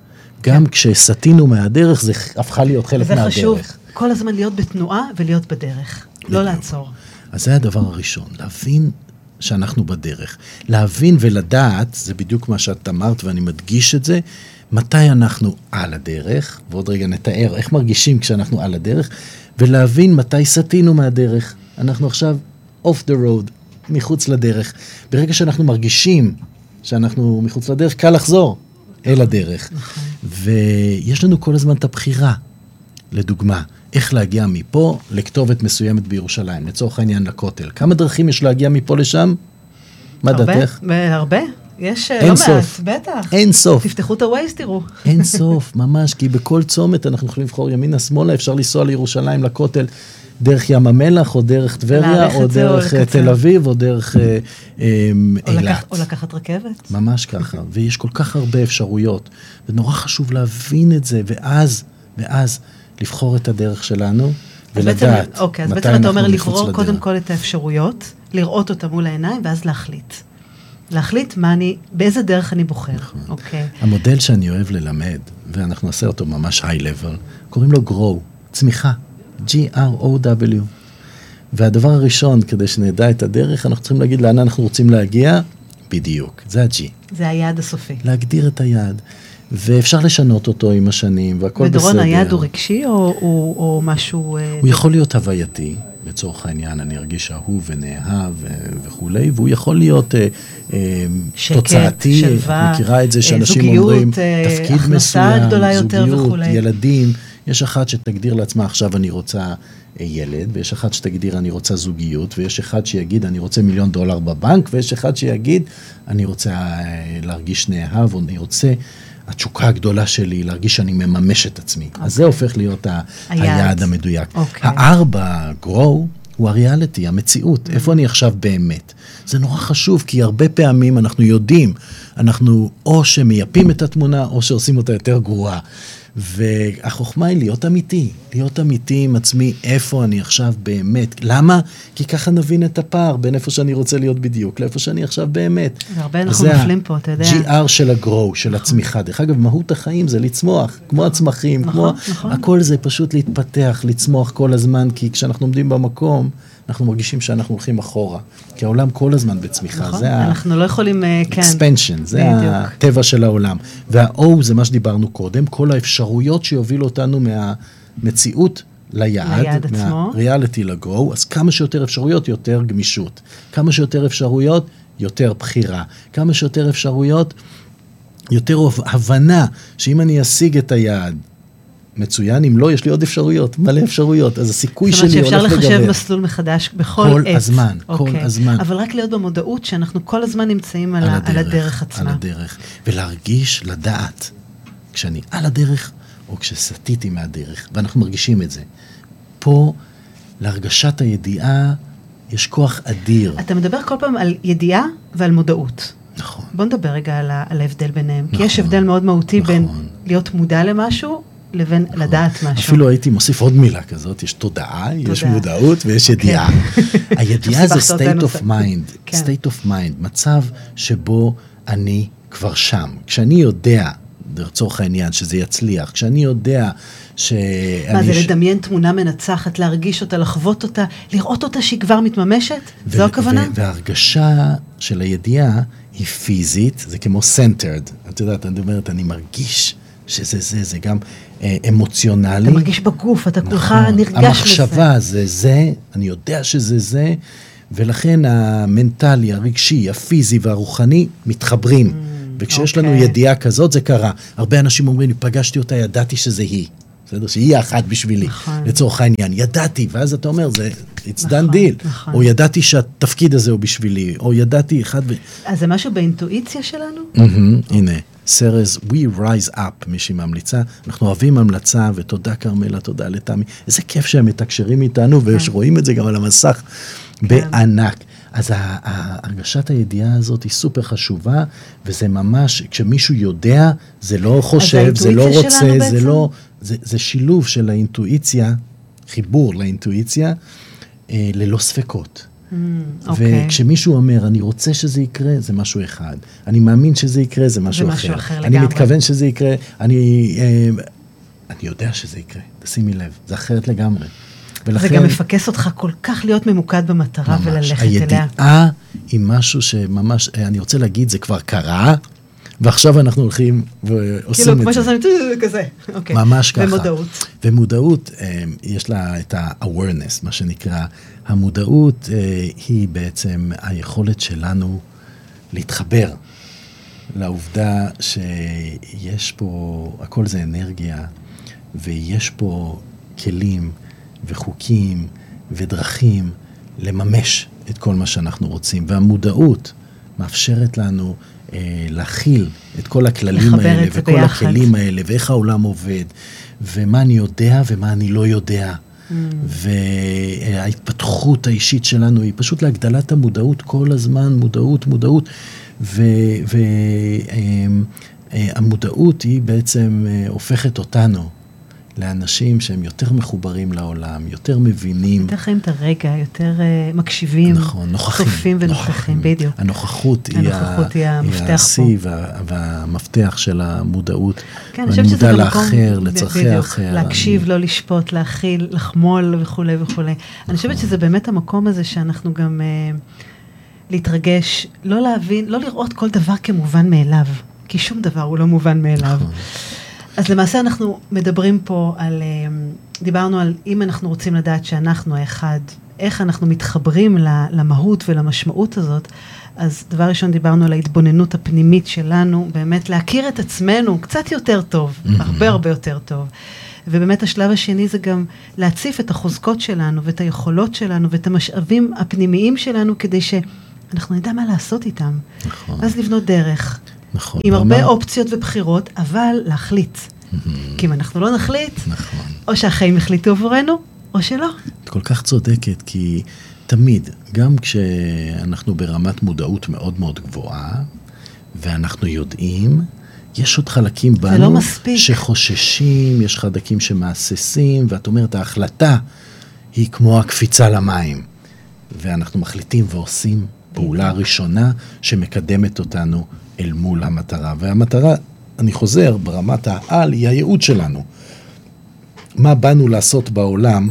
גם כן. כשסטינו מהדרך, זה הפכה להיות חלק מהדרך. זה חשוב, כל הזמן להיות בתנועה ולהיות בדרך, לא לעצור. אז זה הדבר הראשון, להבין שאנחנו בדרך. להבין ולדעת, זה בדיוק מה שאת אמרת ואני מדגיש את זה, מתי אנחנו על הדרך, ועוד רגע נתאר איך מרגישים כשאנחנו על הדרך, ולהבין מתי סטינו מהדרך. אנחנו עכשיו off the road, מחוץ לדרך. ברגע שאנחנו מרגישים שאנחנו מחוץ לדרך, קל לחזור אל הדרך. נכון. ויש לנו כל הזמן את הבחירה. לדוגמה, איך להגיע מפה לכתובת מסוימת בירושלים, לצורך העניין לכותל. כמה דרכים יש להגיע מפה לשם? מה דעתך? הרבה. יש אה, לא מעט, סוף. בטח. אין סוף. תפתחו את ה-Waze, תראו. אין [LAUGHS] סוף, ממש, כי בכל צומת אנחנו יכולים לבחור ימינה-שמאלה, אפשר לנסוע לירושלים, לכותל, דרך ים המלח, או דרך טבריה, או דרך או אה, תל אביב, או דרך אה, אילת. או לקחת רכבת. ממש ככה, ויש כל כך הרבה אפשרויות, ונורא חשוב להבין את זה, ואז, ואז, לבחור את הדרך שלנו, ולדעת אוקיי, אז בעצם אתה אומר לברור קודם כל את האפשרויות, לראות אותה מול העיניים, ואז להחליט. להחליט מה אני, באיזה דרך אני בוחר. נכון. אוקיי. המודל שאני אוהב ללמד, ואנחנו נעשה אותו ממש היי-לבל, קוראים לו grow, צמיחה, G-R-O-W. והדבר הראשון, כדי שנדע את הדרך, אנחנו צריכים להגיד לאן אנחנו רוצים להגיע, בדיוק, זה ה-G. זה היעד הסופי. להגדיר את היעד. ואפשר לשנות אותו עם השנים, והכל בסדר. ודורון, היעד הוא רגשי או, או, או משהו... אה, הוא יכול להיות הווייתי, לצורך העניין, אני ארגיש אהוב ונאהב וכולי, והוא יכול להיות אה, אה, שקט, תוצאתי, שלווה, מכירה את זה שאנשים זוגיות, אומרים, תפקיד מסוים, זוגיות, וכולי. ילדים. יש אחת שתגדיר לעצמה עכשיו אני רוצה ילד, ויש אחת שתגדיר אני רוצה זוגיות, ויש אחד שיגיד אני רוצה מיליון דולר בבנק, ויש אחד שיגיד אני רוצה להרגיש נאהב, או אני רוצה התשוקה הגדולה שלי, להרגיש שאני מממש את עצמי. Okay. אז זה אוקיי. הופך להיות ה- היעד. היעד המדויק. Okay. אוקיי. הארבע, grow, הוא הריאליטי, המציאות, mm. איפה אני עכשיו באמת. זה נורא חשוב, כי הרבה פעמים אנחנו יודעים, אנחנו או שמייפים את התמונה, או שעושים אותה יותר גרועה. והחוכמה היא להיות אמיתי, להיות אמיתי עם עצמי, איפה אני עכשיו באמת. למה? כי ככה נבין את הפער בין איפה שאני רוצה להיות בדיוק לאיפה שאני עכשיו באמת. והרבה אנחנו נופלים פה, אתה יודע. GR של הגרו, של נכון. הצמיחה. דרך אגב, מהות החיים זה לצמוח, כמו הצמחים, נכון, כמו... נכון. הכל זה פשוט להתפתח, לצמוח כל הזמן, כי כשאנחנו עומדים במקום... אנחנו מרגישים שאנחנו הולכים אחורה. כי העולם כל הזמן בצמיחה. נכון, זה אנחנו ה- לא יכולים, uh, כן. expansion, זה בדיוק. הטבע של העולם. וה-O זה מה שדיברנו קודם, כל האפשרויות שיובילו אותנו מהמציאות ליעד. מהריאליטי לגו, אז כמה שיותר אפשרויות, יותר גמישות. כמה שיותר אפשרויות, יותר בחירה. כמה שיותר אפשרויות, יותר הבנה שאם אני אשיג את היעד מצוין, אם לא, יש לי עוד אפשרויות, מלא אפשרויות, אז הסיכוי שלי הולך לגבר. זאת אומרת שאפשר לחשב מסלול מחדש בכל כל עת. כל הזמן, okay. כל. הזמן. אבל רק להיות במודעות שאנחנו כל הזמן נמצאים על, על, הדרך, על הדרך עצמה. על הדרך, ולהרגיש, לדעת, כשאני על הדרך, או כשסטיתי מהדרך, ואנחנו מרגישים את זה. פה, להרגשת הידיעה, יש כוח אדיר. אתה מדבר כל פעם על ידיעה ועל מודעות. נכון. בוא נדבר רגע על, על ההבדל ביניהם. נכון, כי יש הבדל מאוד מהותי נכון. בין להיות מודע למשהו לבין נכון. לדעת משהו. אפילו הייתי מוסיף עוד מילה כזאת, יש תודעה. יש מודעות ויש אוקיי. ידיעה. [LAUGHS] הידיעה זה state of mind, כן. state of mind, מצב שבו אני כבר שם. כשאני יודע, לצורך העניין, שזה יצליח, כשאני יודע ש... מה זה, ש... לדמיין תמונה מנצחת, להרגיש אותה, לחוות אותה, לראות אותה שהיא כבר מתממשת? ו- זו הכוונה? וההרגשה של הידיעה היא פיזית, זה כמו centered. את יודעת, אני אומרת, אני מרגיש שזה זה, זה גם אמוציונלי. אתה מרגיש בגוף, אתה כולך נכון, נרגש לזה. המחשבה זה זה, אני יודע שזה זה, ולכן המנטלי, הרגשי, הפיזי והרוחני מתחברים. Mm, וכשיש okay. לנו אוקיי. ידיעה כזאת, זה קרה. הרבה אנשים אומרים לי, פגשתי אותה, ידעתי שזה היא. בסדר? שהיא האחת בשבילי, נכון. לצורך העניין. ידעתי, ואז אתה אומר, זה, it's נכון, done deal. נכון. או ידעתי שהתפקיד הזה הוא בשבילי, או ידעתי אחד ו... אז זה משהו באינטואיציה שלנו? Mm-hmm, הנה. סרז We Rise Up, מישהי ממליצה. אנחנו אוהבים המלצה, ותודה כרמלה, תודה לתמי. איזה כיף שהם מתקשרים איתנו, כן. ורואים את זה גם על המסך כן. בענק. אז הרגשת הידיעה הזאת היא סופר חשובה, וזה ממש, כשמישהו יודע, זה לא חושב, זה לא רוצה, זה לא... זה, זה שילוב של האינטואיציה, חיבור לאינטואיציה, אה, ללא ספקות. Mm, okay. אוקיי. וכשמישהו אומר, אני רוצה שזה יקרה, זה משהו אחד. אני מאמין שזה יקרה, זה משהו, זה אחר. משהו אחר. אני לגמרי. מתכוון שזה יקרה, אני, אה, אני יודע שזה יקרה, תשימי לב, זה אחרת לגמרי. ולכן... זה גם מפקס אותך כל כך להיות ממוקד במטרה ממש, וללכת הידיעה אליה. הידיעה היא משהו שממש, אני רוצה להגיד, זה כבר קרה, ועכשיו אנחנו הולכים ועושים כאילו, את זה. כאילו, כמו שעושים כזה, אוקיי. ממש ככה. ומודעות. ומודעות, אה, יש לה את ה-awareness, מה שנקרא. המודעות אה, היא בעצם היכולת שלנו להתחבר לעובדה שיש פה, הכל זה אנרגיה, ויש פה כלים וחוקים ודרכים לממש את כל מה שאנחנו רוצים. והמודעות מאפשרת לנו אה, להכיל את כל הכללים האלה, וכל ביחד. הכלים האלה, ואיך העולם עובד, ומה אני יודע ומה אני לא יודע. וההתפתחות האישית שלנו היא פשוט להגדלת המודעות כל הזמן, מודעות, מודעות. והמודעות אה, אה, היא בעצם אה, הופכת אותנו לאנשים שהם יותר מחוברים לעולם, יותר מבינים. יותר חיים את הרגע, יותר uh, מקשיבים. נכון, נוכחים. צופים ונוכחים, בדיוק. הנוכחות, הנוכחות היא, היא. היא השיא וה, והמפתח של המודעות. כן, אני חושבת שזה גם מקום... ואני מודע לאחר, לצרכי האחר. להקשיב, אני... לא לשפוט, להכיל, לחמול וכולי וכולי. נכון. אני חושבת שזה באמת המקום הזה שאנחנו גם... Uh, להתרגש, לא להבין, לא לראות כל דבר כמובן מאליו, כי שום דבר הוא לא מובן מאליו. נכון. אז למעשה אנחנו מדברים פה על, אה, דיברנו על אם אנחנו רוצים לדעת שאנחנו האחד, איך אנחנו מתחברים למהות ולמשמעות הזאת, אז דבר ראשון דיברנו על ההתבוננות הפנימית שלנו, באמת להכיר את עצמנו קצת יותר טוב, mm-hmm. הרבה הרבה יותר טוב. ובאמת השלב השני זה גם להציף את החוזקות שלנו ואת היכולות שלנו ואת המשאבים הפנימיים שלנו כדי שאנחנו נדע מה לעשות איתם. נכון. אז לבנות דרך. נכון. עם הרבה מה... אופציות ובחירות, אבל להחליט. Mm-hmm. כי אם אנחנו לא נחליט, נכון. או שהחיים יחליטו עבורנו, או שלא. את כל כך צודקת, כי תמיד, גם כשאנחנו ברמת מודעות מאוד מאוד גבוהה, ואנחנו יודעים, יש עוד חלקים לא בנו לא שחוששים, יש חלקים שמהססים, ואת אומרת, ההחלטה היא כמו הקפיצה למים. ואנחנו מחליטים ועושים פעולה ראשונה שמקדמת אותנו אל מול המטרה. והמטרה, אני חוזר, ברמת העל, היא הייעוד שלנו. מה באנו לעשות בעולם,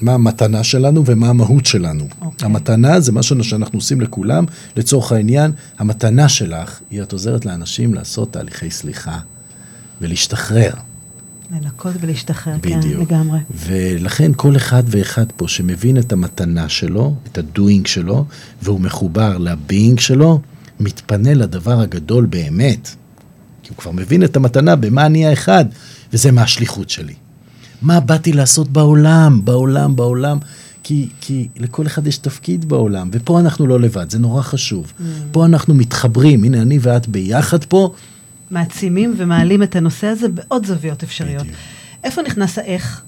מה המתנה שלנו ומה המהות שלנו. Okay. אוקיי. המתנה זה משהו שאנחנו עושים לכולם. לצורך העניין, המתנה שלך היא את עוזרת לאנשים לעשות תהליכי סליחה ולהשתחרר. לנקות ולהשתחרר, כן, לגמרי. ולכן כל אחד ואחד פה שמבין את המתנה שלו, את הדוינג שלו, והוא מחובר לביינג שלו, מתפנה לדבר הגדול באמת. כי הוא כבר מבין את המתנה, במה אני האחד, וזה מה השליחות שלי. מה באתי לעשות בעולם, בעולם, בעולם, כי, כי לכל אחד יש תפקיד בעולם, ופה אנחנו לא לבד, זה נורא חשוב. Mm. פה אנחנו מתחברים, הנה אני ואת ביחד פה. מעצימים ומעלים את הנושא הזה בעוד זוויות אפשריות. בדיוק. איפה נכנס האיך?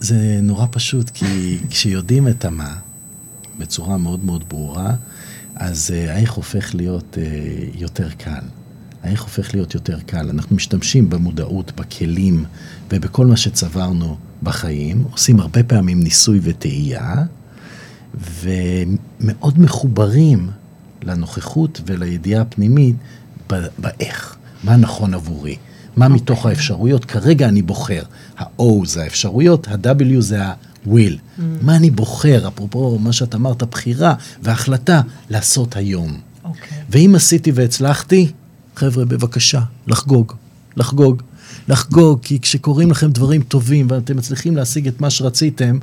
זה נורא פשוט, כי [LAUGHS] כשיודעים את המה בצורה מאוד מאוד ברורה, אז uh, האיך הופך להיות uh, יותר קל. האיך הופך להיות יותר קל. אנחנו משתמשים במודעות, בכלים ובכל מה שצברנו בחיים, עושים הרבה פעמים ניסוי וטעייה, ומאוד מחוברים לנוכחות ולידיעה הפנימית באיך, מה נכון עבורי, מה okay. אוקיי. מתוך האפשרויות, כרגע אני בוחר. ה-O זה האפשרויות, ה-W זה ה-will. Mm. מה אני בוחר, אפרופו מה שאת אמרת, בחירה והחלטה לעשות היום. Okay. אוקיי. ואם עשיתי והצלחתי, חבר'ה, בבקשה, לחגוג, לחגוג, לחגוג, כי כשקורים לכם דברים טובים ואתם מצליחים להשיג את מה שרציתם,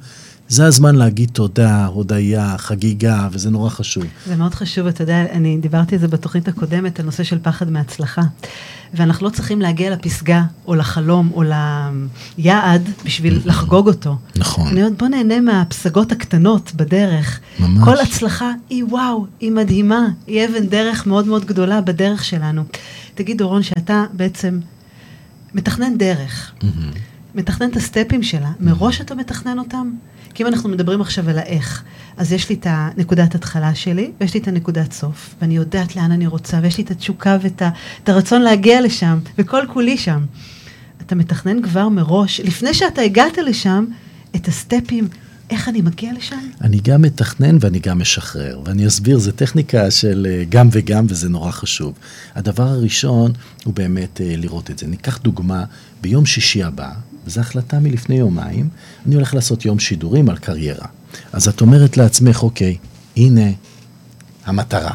זה הזמן להגיד תודה, הודיה, חגיגה, וזה נורא חשוב. זה מאוד חשוב, אתה יודע, אני דיברתי על זה בתוכנית הקודמת, על נושא של פחד מהצלחה. ואנחנו לא צריכים להגיע לפסגה, או לחלום, או ליעד, בשביל לחגוג אותו. נכון. אני אומרת, בוא נהנה מהפסגות הקטנות בדרך. ממש. כל הצלחה היא וואו, היא מדהימה, היא אבן דרך מאוד מאוד גדולה בדרך שלנו. תגיד, דורון, שאתה בעצם מתכנן דרך. Mm-hmm. מתכנן את הסטפים שלה, מראש אתה מתכנן אותם? כי אם אנחנו מדברים עכשיו על האיך, אז יש לי את הנקודת התחלה שלי, ויש לי את הנקודת סוף, ואני יודעת לאן אני רוצה, ויש לי את התשוקה ואת את הרצון להגיע לשם, וכל כולי שם. אתה מתכנן כבר מראש, לפני שאתה הגעת לשם, את הסטפים, איך אני מגיע לשם? אני גם מתכנן ואני גם משחרר, ואני אסביר, זו טכניקה של אה, גם וגם, וזה נורא חשוב. הדבר הראשון הוא באמת אה, לראות את זה. ניקח דוגמה, ביום שישי הבא, וזו החלטה מלפני יומיים, אני הולך לעשות יום שידורים על קריירה. אז את אומרת לעצמך, אוקיי, הנה המטרה.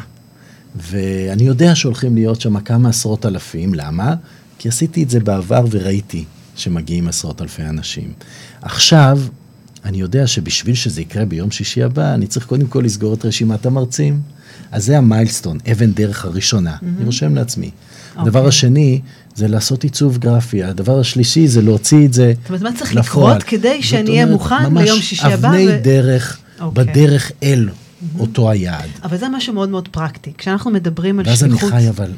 ואני יודע שהולכים להיות שם כמה עשרות אלפים, למה? כי עשיתי את זה בעבר וראיתי שמגיעים עשרות אלפי אנשים. עכשיו, אני יודע שבשביל שזה יקרה ביום שישי הבא, אני צריך קודם כל לסגור את רשימת המרצים. אז זה המיילסטון, אבן דרך הראשונה. Mm-hmm. אני רושם לעצמי. Okay. הדבר אוקיי. השני, זה לעשות עיצוב גרפי. הדבר השלישי זה להוציא את זה לפועל. זאת אומרת, מה צריך לקרות כדי שאני אהיה מוכן ליום שישי הבא? ממש אבני דרך, okay. אוקיי. בדרך אל mm-hmm. אותו היעד. אבל זה משהו מאוד מאוד פרקטי. כשאנחנו מדברים על ואז שליחות... ואז אני חי אבל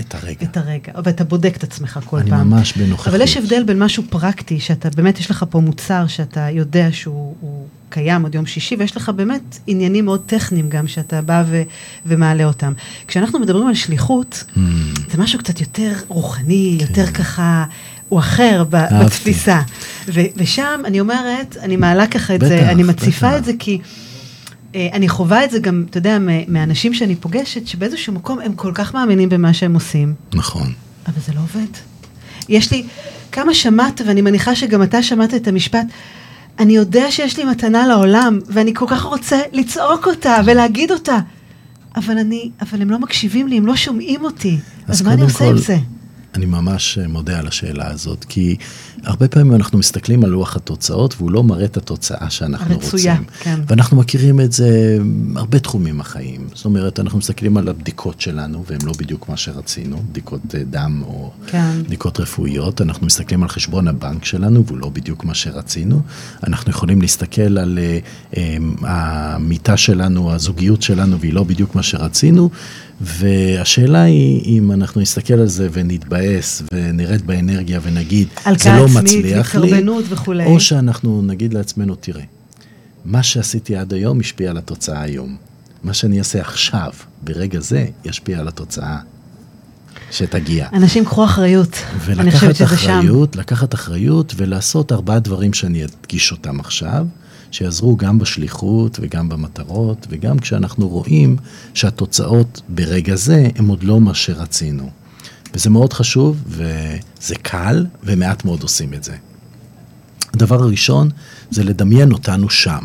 את הרגע. את הרגע, ואתה בודק את עצמך כל אני פעם. אני ממש בנוכחות. אבל יש הבדל בין משהו פרקטי, שאתה, באמת יש לך פה מוצר שאתה יודע שהוא קיים עוד יום שישי, ויש לך באמת עניינים מאוד טכניים גם, שאתה בא ו, ומעלה אותם. כשאנחנו מדברים על שליחות, mm. זה משהו קצת יותר רוחני, כן. יותר ככה... הוא אחר ב- בתפיסה. ו- ושם אני אומרת, אני מעלה ככה את בטח, זה, אני מציפה בטח. את זה כי אני חווה את זה גם, אתה יודע, מאנשים שאני פוגשת, שבאיזשהו מקום הם כל כך מאמינים במה שהם עושים. נכון. אבל זה לא עובד. יש לי, כמה שמעת, ואני מניחה שגם אתה שמעת את המשפט, אני יודע שיש לי מתנה לעולם, ואני כל כך רוצה לצעוק אותה ולהגיד אותה, אבל אני, אבל הם לא מקשיבים לי, הם לא שומעים אותי. אז, אז מה אני עושה כל, עם זה? אני ממש מודה על השאלה הזאת, כי הרבה פעמים אנחנו מסתכלים על לוח התוצאות, והוא לא מראה את התוצאה שאנחנו הרצויה, רוצים. כן. ואנחנו מכירים את זה הרבה תחומים החיים. זאת אומרת, אנחנו מסתכלים על הבדיקות שלנו, והן לא בדיוק מה שרצינו, בדיקות אה, דם או כן. בדיקות רפואיות. אנחנו מסתכלים על חשבון הבנק שלנו, והוא לא בדיוק מה שרצינו. אנחנו יכולים להסתכל על uh, um, המיטה שלנו, הזוגיות שלנו, והיא לא בדיוק מה שרצינו. והשאלה היא אם אנחנו נסתכל על זה ונתבאס ונרד באנרגיה ונגיד, זה לא מצליח לי, וכולי. או שאנחנו נגיד לעצמנו, תראה, מה שעשיתי עד היום השפיע על התוצאה היום. מה שאני אעשה עכשיו, ברגע זה, ישפיע על התוצאה שתגיע. אנשים קחו אחריות, אני חושבת שזה אחריות, שם. ולקחת אחריות, לקחת אחריות ולעשות ארבעה דברים שאני אדגיש אותם עכשיו. שיעזרו גם בשליחות וגם במטרות, וגם כשאנחנו רואים שהתוצאות ברגע זה הם עוד לא מה שרצינו. וזה מאוד חשוב, וזה קל, ומעט מאוד עושים את זה. הדבר הראשון זה לדמיין אותנו שם.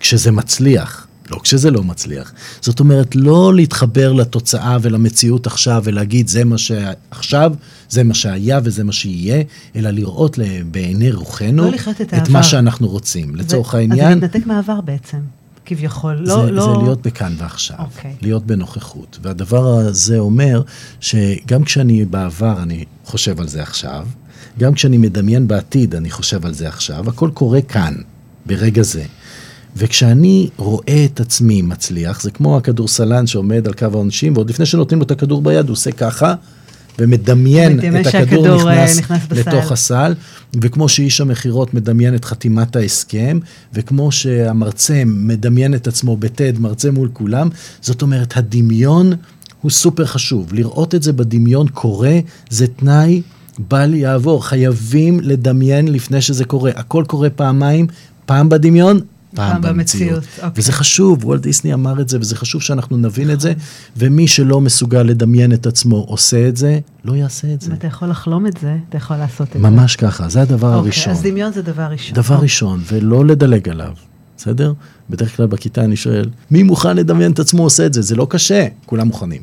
כשזה מצליח, לא כשזה לא מצליח. זאת אומרת, לא להתחבר לתוצאה ולמציאות עכשיו ולהגיד זה מה שעכשיו, זה מה שהיה וזה מה שיהיה, אלא לראות בעיני רוחנו לא את, את מה שאנחנו רוצים. ו... לצורך העניין... אז זה להתנתק מהעבר בעצם. כביכול, לא... זה, לא... זה להיות בכאן ועכשיו, okay. אוקיי. להיות בנוכחות. והדבר הזה אומר שגם כשאני בעבר, אני חושב על זה עכשיו, גם כשאני מדמיין בעתיד, אני חושב על זה עכשיו, הכל קורה כאן, ברגע זה. וכשאני רואה את עצמי מצליח, זה כמו הכדורסלן שעומד על קו העונשים, ועוד לפני שנותנים לו את הכדור ביד, הוא עושה ככה, ומדמיין את הכדור נכנס, נכנס לתוך הסל, וכמו שאיש המכירות מדמיין את חתימת ההסכם, וכמו שהמרצה מדמיין את עצמו בטד, מרצה מול כולם, זאת אומרת, הדמיון הוא סופר חשוב. לראות את זה בדמיון קורה, זה תנאי בל יעבור. חייבים לדמיין לפני שזה קורה. הכל קורה פעמיים, פעם בדמיון, פעם במציאות. אוקיי. וזה חשוב, וולט דיסני אמר את זה, וזה חשוב שאנחנו נבין את זה, ומי שלא מסוגל לדמיין את עצמו עושה את זה, לא יעשה את זה. אם אתה יכול לחלום את זה, אתה יכול לעשות את ממש זה. ממש ככה, זה הדבר אוקיי, הראשון. אז דמיון זה דבר ראשון. דבר אוקיי. ראשון, ולא לדלג עליו, בסדר? בדרך כלל בכיתה אני שואל, מי מוכן לדמיין את עצמו עושה את זה? זה לא קשה, כולם מוכנים.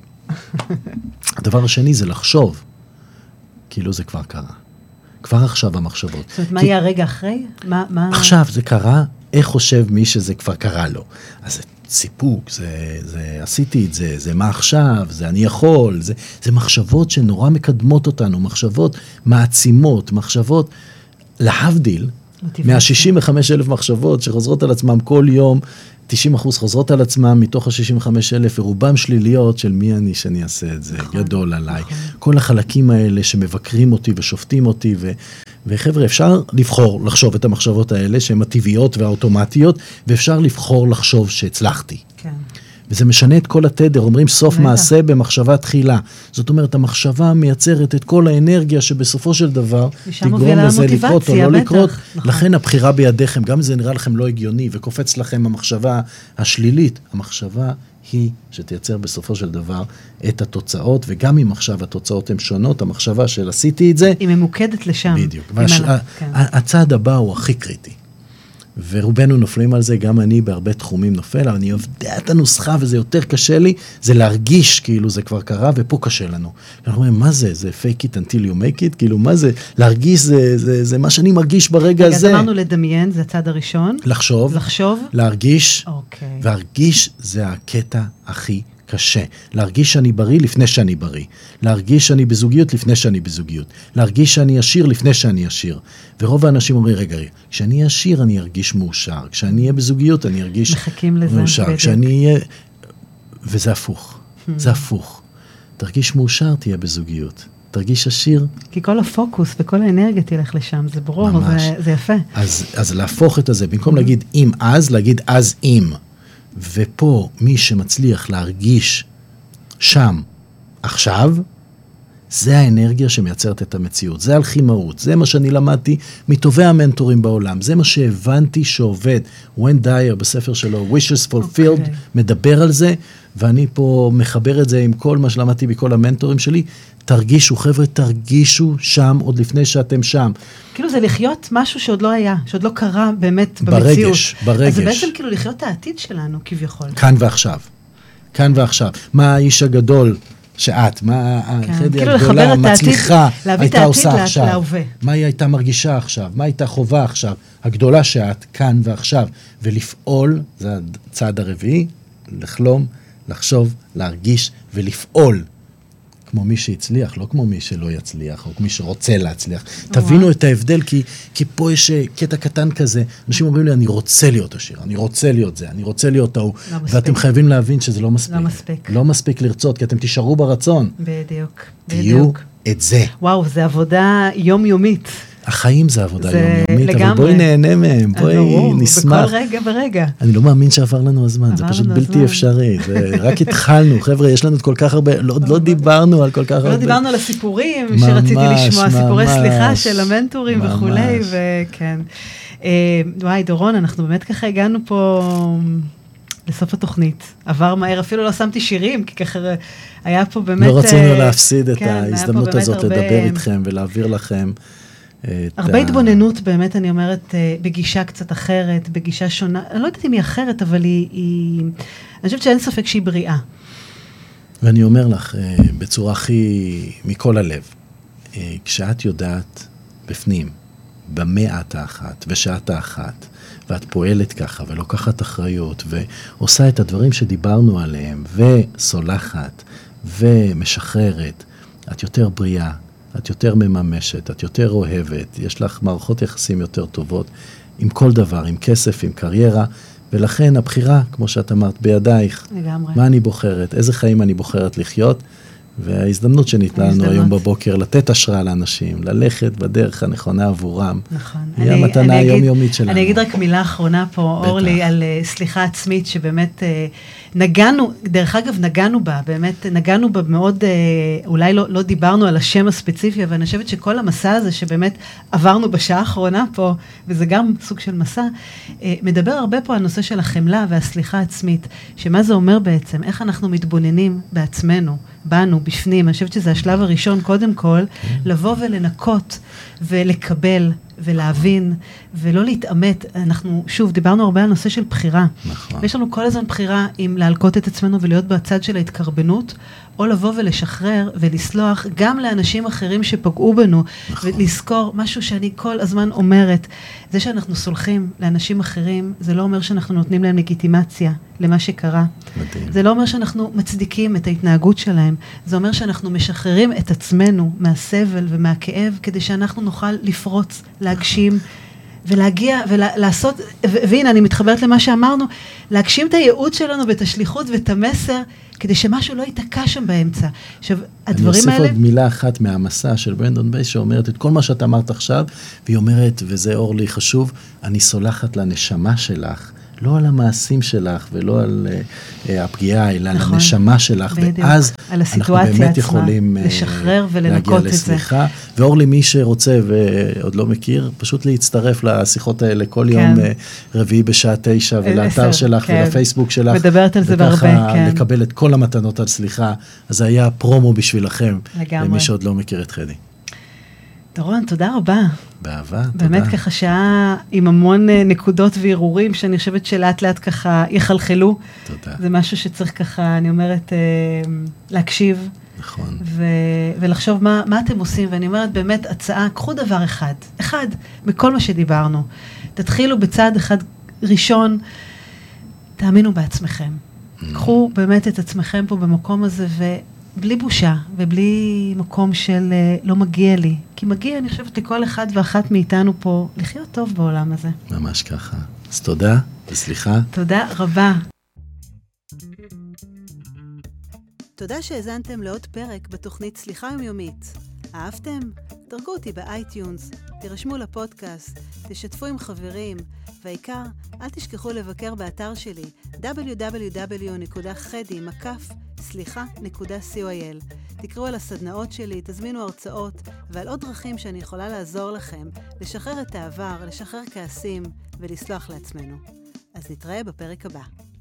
[LAUGHS] הדבר השני זה לחשוב, כאילו זה כבר קרה. כבר עכשיו המחשבות. זאת אומרת, מה יהיה הרגע אחרי? מה, מה... עכשיו, זה קרה, איך חושב מי שזה כבר קרה לו? אז זה סיפוק, זה, זה עשיתי את זה, זה מה עכשיו, זה אני יכול, זה, זה מחשבות שנורא מקדמות אותנו, מחשבות מעצימות, מחשבות, להבדיל, מה-65 אלף מחשבות שחוזרות על עצמם כל יום, 90 אחוז חוזרות על עצמם מתוך ה-65 אלף, ורובם שליליות של מי אני שאני אעשה את זה, נכון, גדול עליי. נכון. כל החלקים האלה שמבקרים אותי ושופטים אותי, ו, וחבר'ה, אפשר לבחור לחשוב את המחשבות האלה, שהן הטבעיות והאוטומטיות, ואפשר לבחור לחשוב שהצלחתי. כן. וזה משנה את כל התדר, אומרים סוף מעשה במחשבה תחילה. זאת אומרת, המחשבה מייצרת את כל האנרגיה שבסופו של דבר תגרום לזה לקרות או לא בטח, לקרות. נכון. לכן הבחירה בידיכם, גם אם זה נראה לכם לא הגיוני וקופץ לכם המחשבה השלילית, המחשבה היא שתייצר בסופו של דבר את התוצאות, וגם אם עכשיו התוצאות הן שונות, המחשבה של עשיתי את זה... היא ממוקדת לשם. בדיוק. והש... כן. הצעד הבא הוא הכי קריטי. ורובנו נופלים על זה, גם אני בהרבה תחומים נופל, אבל אני יודע את הנוסחה וזה יותר קשה לי, זה להרגיש כאילו זה כבר קרה ופה קשה לנו. אנחנו אומרים, מה זה? זה fake it until you make it? כאילו, מה זה? להרגיש זה, זה, זה מה שאני מרגיש ברגע הזה. רגע, אמרנו לדמיין, זה הצד הראשון. לחשוב. לחשוב. להרגיש. אוקיי. והרגיש זה הקטע הכי קשה. להרגיש שאני בריא לפני שאני בריא. להרגיש שאני בזוגיות לפני שאני בזוגיות. להרגיש שאני עשיר לפני שאני עשיר. ורוב האנשים אומרים, רגע, כשאני אהיה עשיר אני ארגיש מאושר. כשאני אהיה בזוגיות אני ארגיש מחכים לזה, מאושר. בדיוק. כשאני אהיה... וזה הפוך. זה הפוך. תרגיש מאושר, תהיה בזוגיות. תרגיש עשיר. כי כל הפוקוס וכל האנרגיה תלך לשם, זה ברור, ממש. זה, זה יפה. אז, אז להפוך את הזה, במקום להגיד אם אז, להגיד אז אם. ופה מי שמצליח להרגיש שם, עכשיו, זה האנרגיה שמייצרת את המציאות, זה אלכימאות, זה מה שאני למדתי מטובי המנטורים בעולם, זה מה שהבנתי שעובד. ון דייר בספר שלו, Wishes Fulfilled, okay. מדבר על זה, ואני פה מחבר את זה עם כל מה שלמדתי מכל המנטורים שלי. תרגישו, חבר'ה, תרגישו שם עוד לפני שאתם שם. כאילו זה לחיות משהו שעוד לא היה, שעוד לא קרה באמת במציאות. ברגש, ברגש. אז זה בעצם כאילו לחיות את העתיד שלנו, כביכול. כאן ועכשיו. כאן ועכשיו. מה האיש הגדול שאת, מה כן. החדי כאילו הגדולה, לחבר את העתיד- מצליחה, להביא את הייתה עושה עכשיו? להווה. מה היא הייתה מרגישה עכשיו? מה הייתה חובה עכשיו? הגדולה שאת, כאן ועכשיו. ולפעול, זה הצעד הרביעי, לחלום, לחשוב, להרגיש ולפעול. כמו מי שהצליח, לא כמו מי שלא יצליח, או מי שרוצה להצליח. תבינו את ההבדל, כי, כי פה יש אה, קטע קטן כזה. אנשים אומרים לי, אני רוצה להיות עשיר, אני רוצה להיות זה, אני רוצה להיות ההוא. לא מספיק. ואתם חייבים להבין שזה לא מספיק. לא מספיק. לא מספיק לרצות, כי אתם תישארו ברצון. בדיוק, תהיו בדיוק. את זה. וואו, זה עבודה יומיומית. החיים זה עבודה זה יומיומית, אבל לגמרי. בואי נהנה מהם, בואי ברור, נשמח. בכל רגע ורגע. אני לא מאמין שעבר לנו הזמן, זה פשוט בלתי הזמן. אפשרי. זה רק התחלנו, חבר'ה, יש לנו כל כך הרבה, לא- לא דיברנו על כל כך הרבה. לא דיברנו על הסיפורים ממש, שרציתי לשמוע, סיפורי ממש, סליחה של המנטורים ממש. וכולי, וכן. אה, וואי, דורון, אנחנו באמת ככה הגענו פה לסוף התוכנית. עבר מהר, אפילו לא שמתי שירים, כי ככה היה פה באמת... לא רצינו אה, להפסיד את כן, פה ההזדמנות הזאת הרבה- לדבר איתכם ולהעביר לכם. הרבה ה- התבוננות באמת, אני אומרת, אה, בגישה קצת אחרת, בגישה שונה, אני לא יודעת אם היא אחרת, אבל היא, היא... אני חושבת שאין ספק שהיא בריאה. ואני אומר לך, אה, בצורה הכי, מכל הלב, אה, כשאת יודעת בפנים, במה את האחת ושאת האחת, ואת פועלת ככה ולוקחת אחריות ועושה את הדברים שדיברנו עליהם, וסולחת ומשחררת, את יותר בריאה, את יותר מממשת, את יותר אוהבת, יש לך מערכות יחסים יותר טובות עם כל דבר, עם כסף, עם קריירה, ולכן הבחירה, כמו שאת אמרת, בידייך. לגמרי. מה אני בוחרת, איזה חיים אני בוחרת לחיות, וההזדמנות שניתנה לנו. היום בבוקר לתת השראה לאנשים, ללכת בדרך הנכונה עבורם. נכון. היא אני- המתנה היומיומית שלנו. אני אגיד רק מילה אחרונה פה, בטח. אורלי, על אה, סליחה עצמית, שבאמת אה, נגענו, דרך אגב, נגענו בה, באמת נגענו בה מאוד, אה, אולי לא, לא דיברנו על השם הספציפי, אבל אני חושבת שכל המסע הזה שבאמת עברנו בשעה האחרונה פה, וזה גם סוג של מסע, אה, מדבר הרבה פה על נושא של החמלה והסליחה העצמית, שמה זה אומר בעצם, איך אנחנו מתבוננים בעצמנו, בנו, בפנים, אני חושבת שזה השלב הראשון, קודם כל, לבוא ולנקות ולקבל ולהבין ולא להתעמת. אנחנו, שוב, דיברנו הרבה על נושא של בחירה. נכון. יש לנו כל הזמן בחירה אם להלקות את עצמנו ולהיות בצד של ההתקרבנות, או לבוא ולשחרר ולסלוח גם לאנשים אחרים שפגעו בנו, נכון. ולזכור משהו שאני כל הזמן אומרת, זה שאנחנו סולחים לאנשים אחרים, זה לא אומר שאנחנו נותנים להם לגיטימציה למה שקרה. מדהים. זה לא אומר שאנחנו מצדיקים את ההתנהגות שלהם, זה אומר שאנחנו משחררים את עצמנו מהסבל ומהכאב, כדי שאנחנו נוכל לפרוץ, להגשים. ולהגיע ולעשות, והנה אני מתחברת למה שאמרנו, להגשים את הייעוד שלנו ואת השליחות ואת המסר, כדי שמשהו לא ייתקע שם באמצע. עכשיו, הדברים אני האלה... אוסיף עוד מילה אחת מהמסע של ברנדון בייס, שאומרת את כל מה שאת אמרת עכשיו, והיא אומרת, וזה אורלי חשוב, אני סולחת לנשמה שלך, לא על המעשים שלך ולא על uh, הפגיעה, אלא נכון, על הנשמה שלך, בדיוק. ואז אנחנו באמת עצמה, יכולים לשחרר ולנקות את לסליחה. ואורלי, מי שרוצה ועוד לא מכיר, פשוט להצטרף לשיחות האלה כל כן. יום רביעי בשעה תשע, ולאתר שלך כן. ולפייסבוק שלך. מדברת על זה בהרבה, כן. וככה לקבל את כל המתנות על סליחה. אז זה היה פרומו בשבילכם, לגמרי. למי שעוד לא מכיר את חדי. דורון, תודה רבה. באהבה, תודה. באמת ככה שעה עם המון אה, נקודות והרהורים, שאני חושבת שלאט לאט ככה יחלחלו. תודה. זה משהו שצריך ככה, אני אומרת, אה, להקשיב. נכון. ו- ולחשוב מה, מה אתם עושים, ואני אומרת באמת, הצעה, קחו דבר אחד, אחד, בכל מה שדיברנו. תתחילו בצעד אחד ראשון, תאמינו בעצמכם. אממ. קחו באמת את עצמכם פה במקום הזה, בלי בושה ובלי מקום של אה, לא מגיע לי. כי מגיע, אני חושבת, לכל אחד ואחת מאיתנו פה לחיות טוב בעולם הזה. ממש ככה. אז תודה וסליחה. תודה רבה. תודה שהאזנתם לעוד פרק בתוכנית סליחה יומיומית. אהבתם? דרגו אותי ב iTunes, תירשמו לפודקאסט, תשתפו עם חברים, והעיקר, אל תשכחו לבקר באתר שלי סליחה.co.il. תקראו על הסדנאות שלי, תזמינו הרצאות ועל עוד דרכים שאני יכולה לעזור לכם לשחרר את העבר, לשחרר כעסים ולסלוח לעצמנו. אז נתראה בפרק הבא.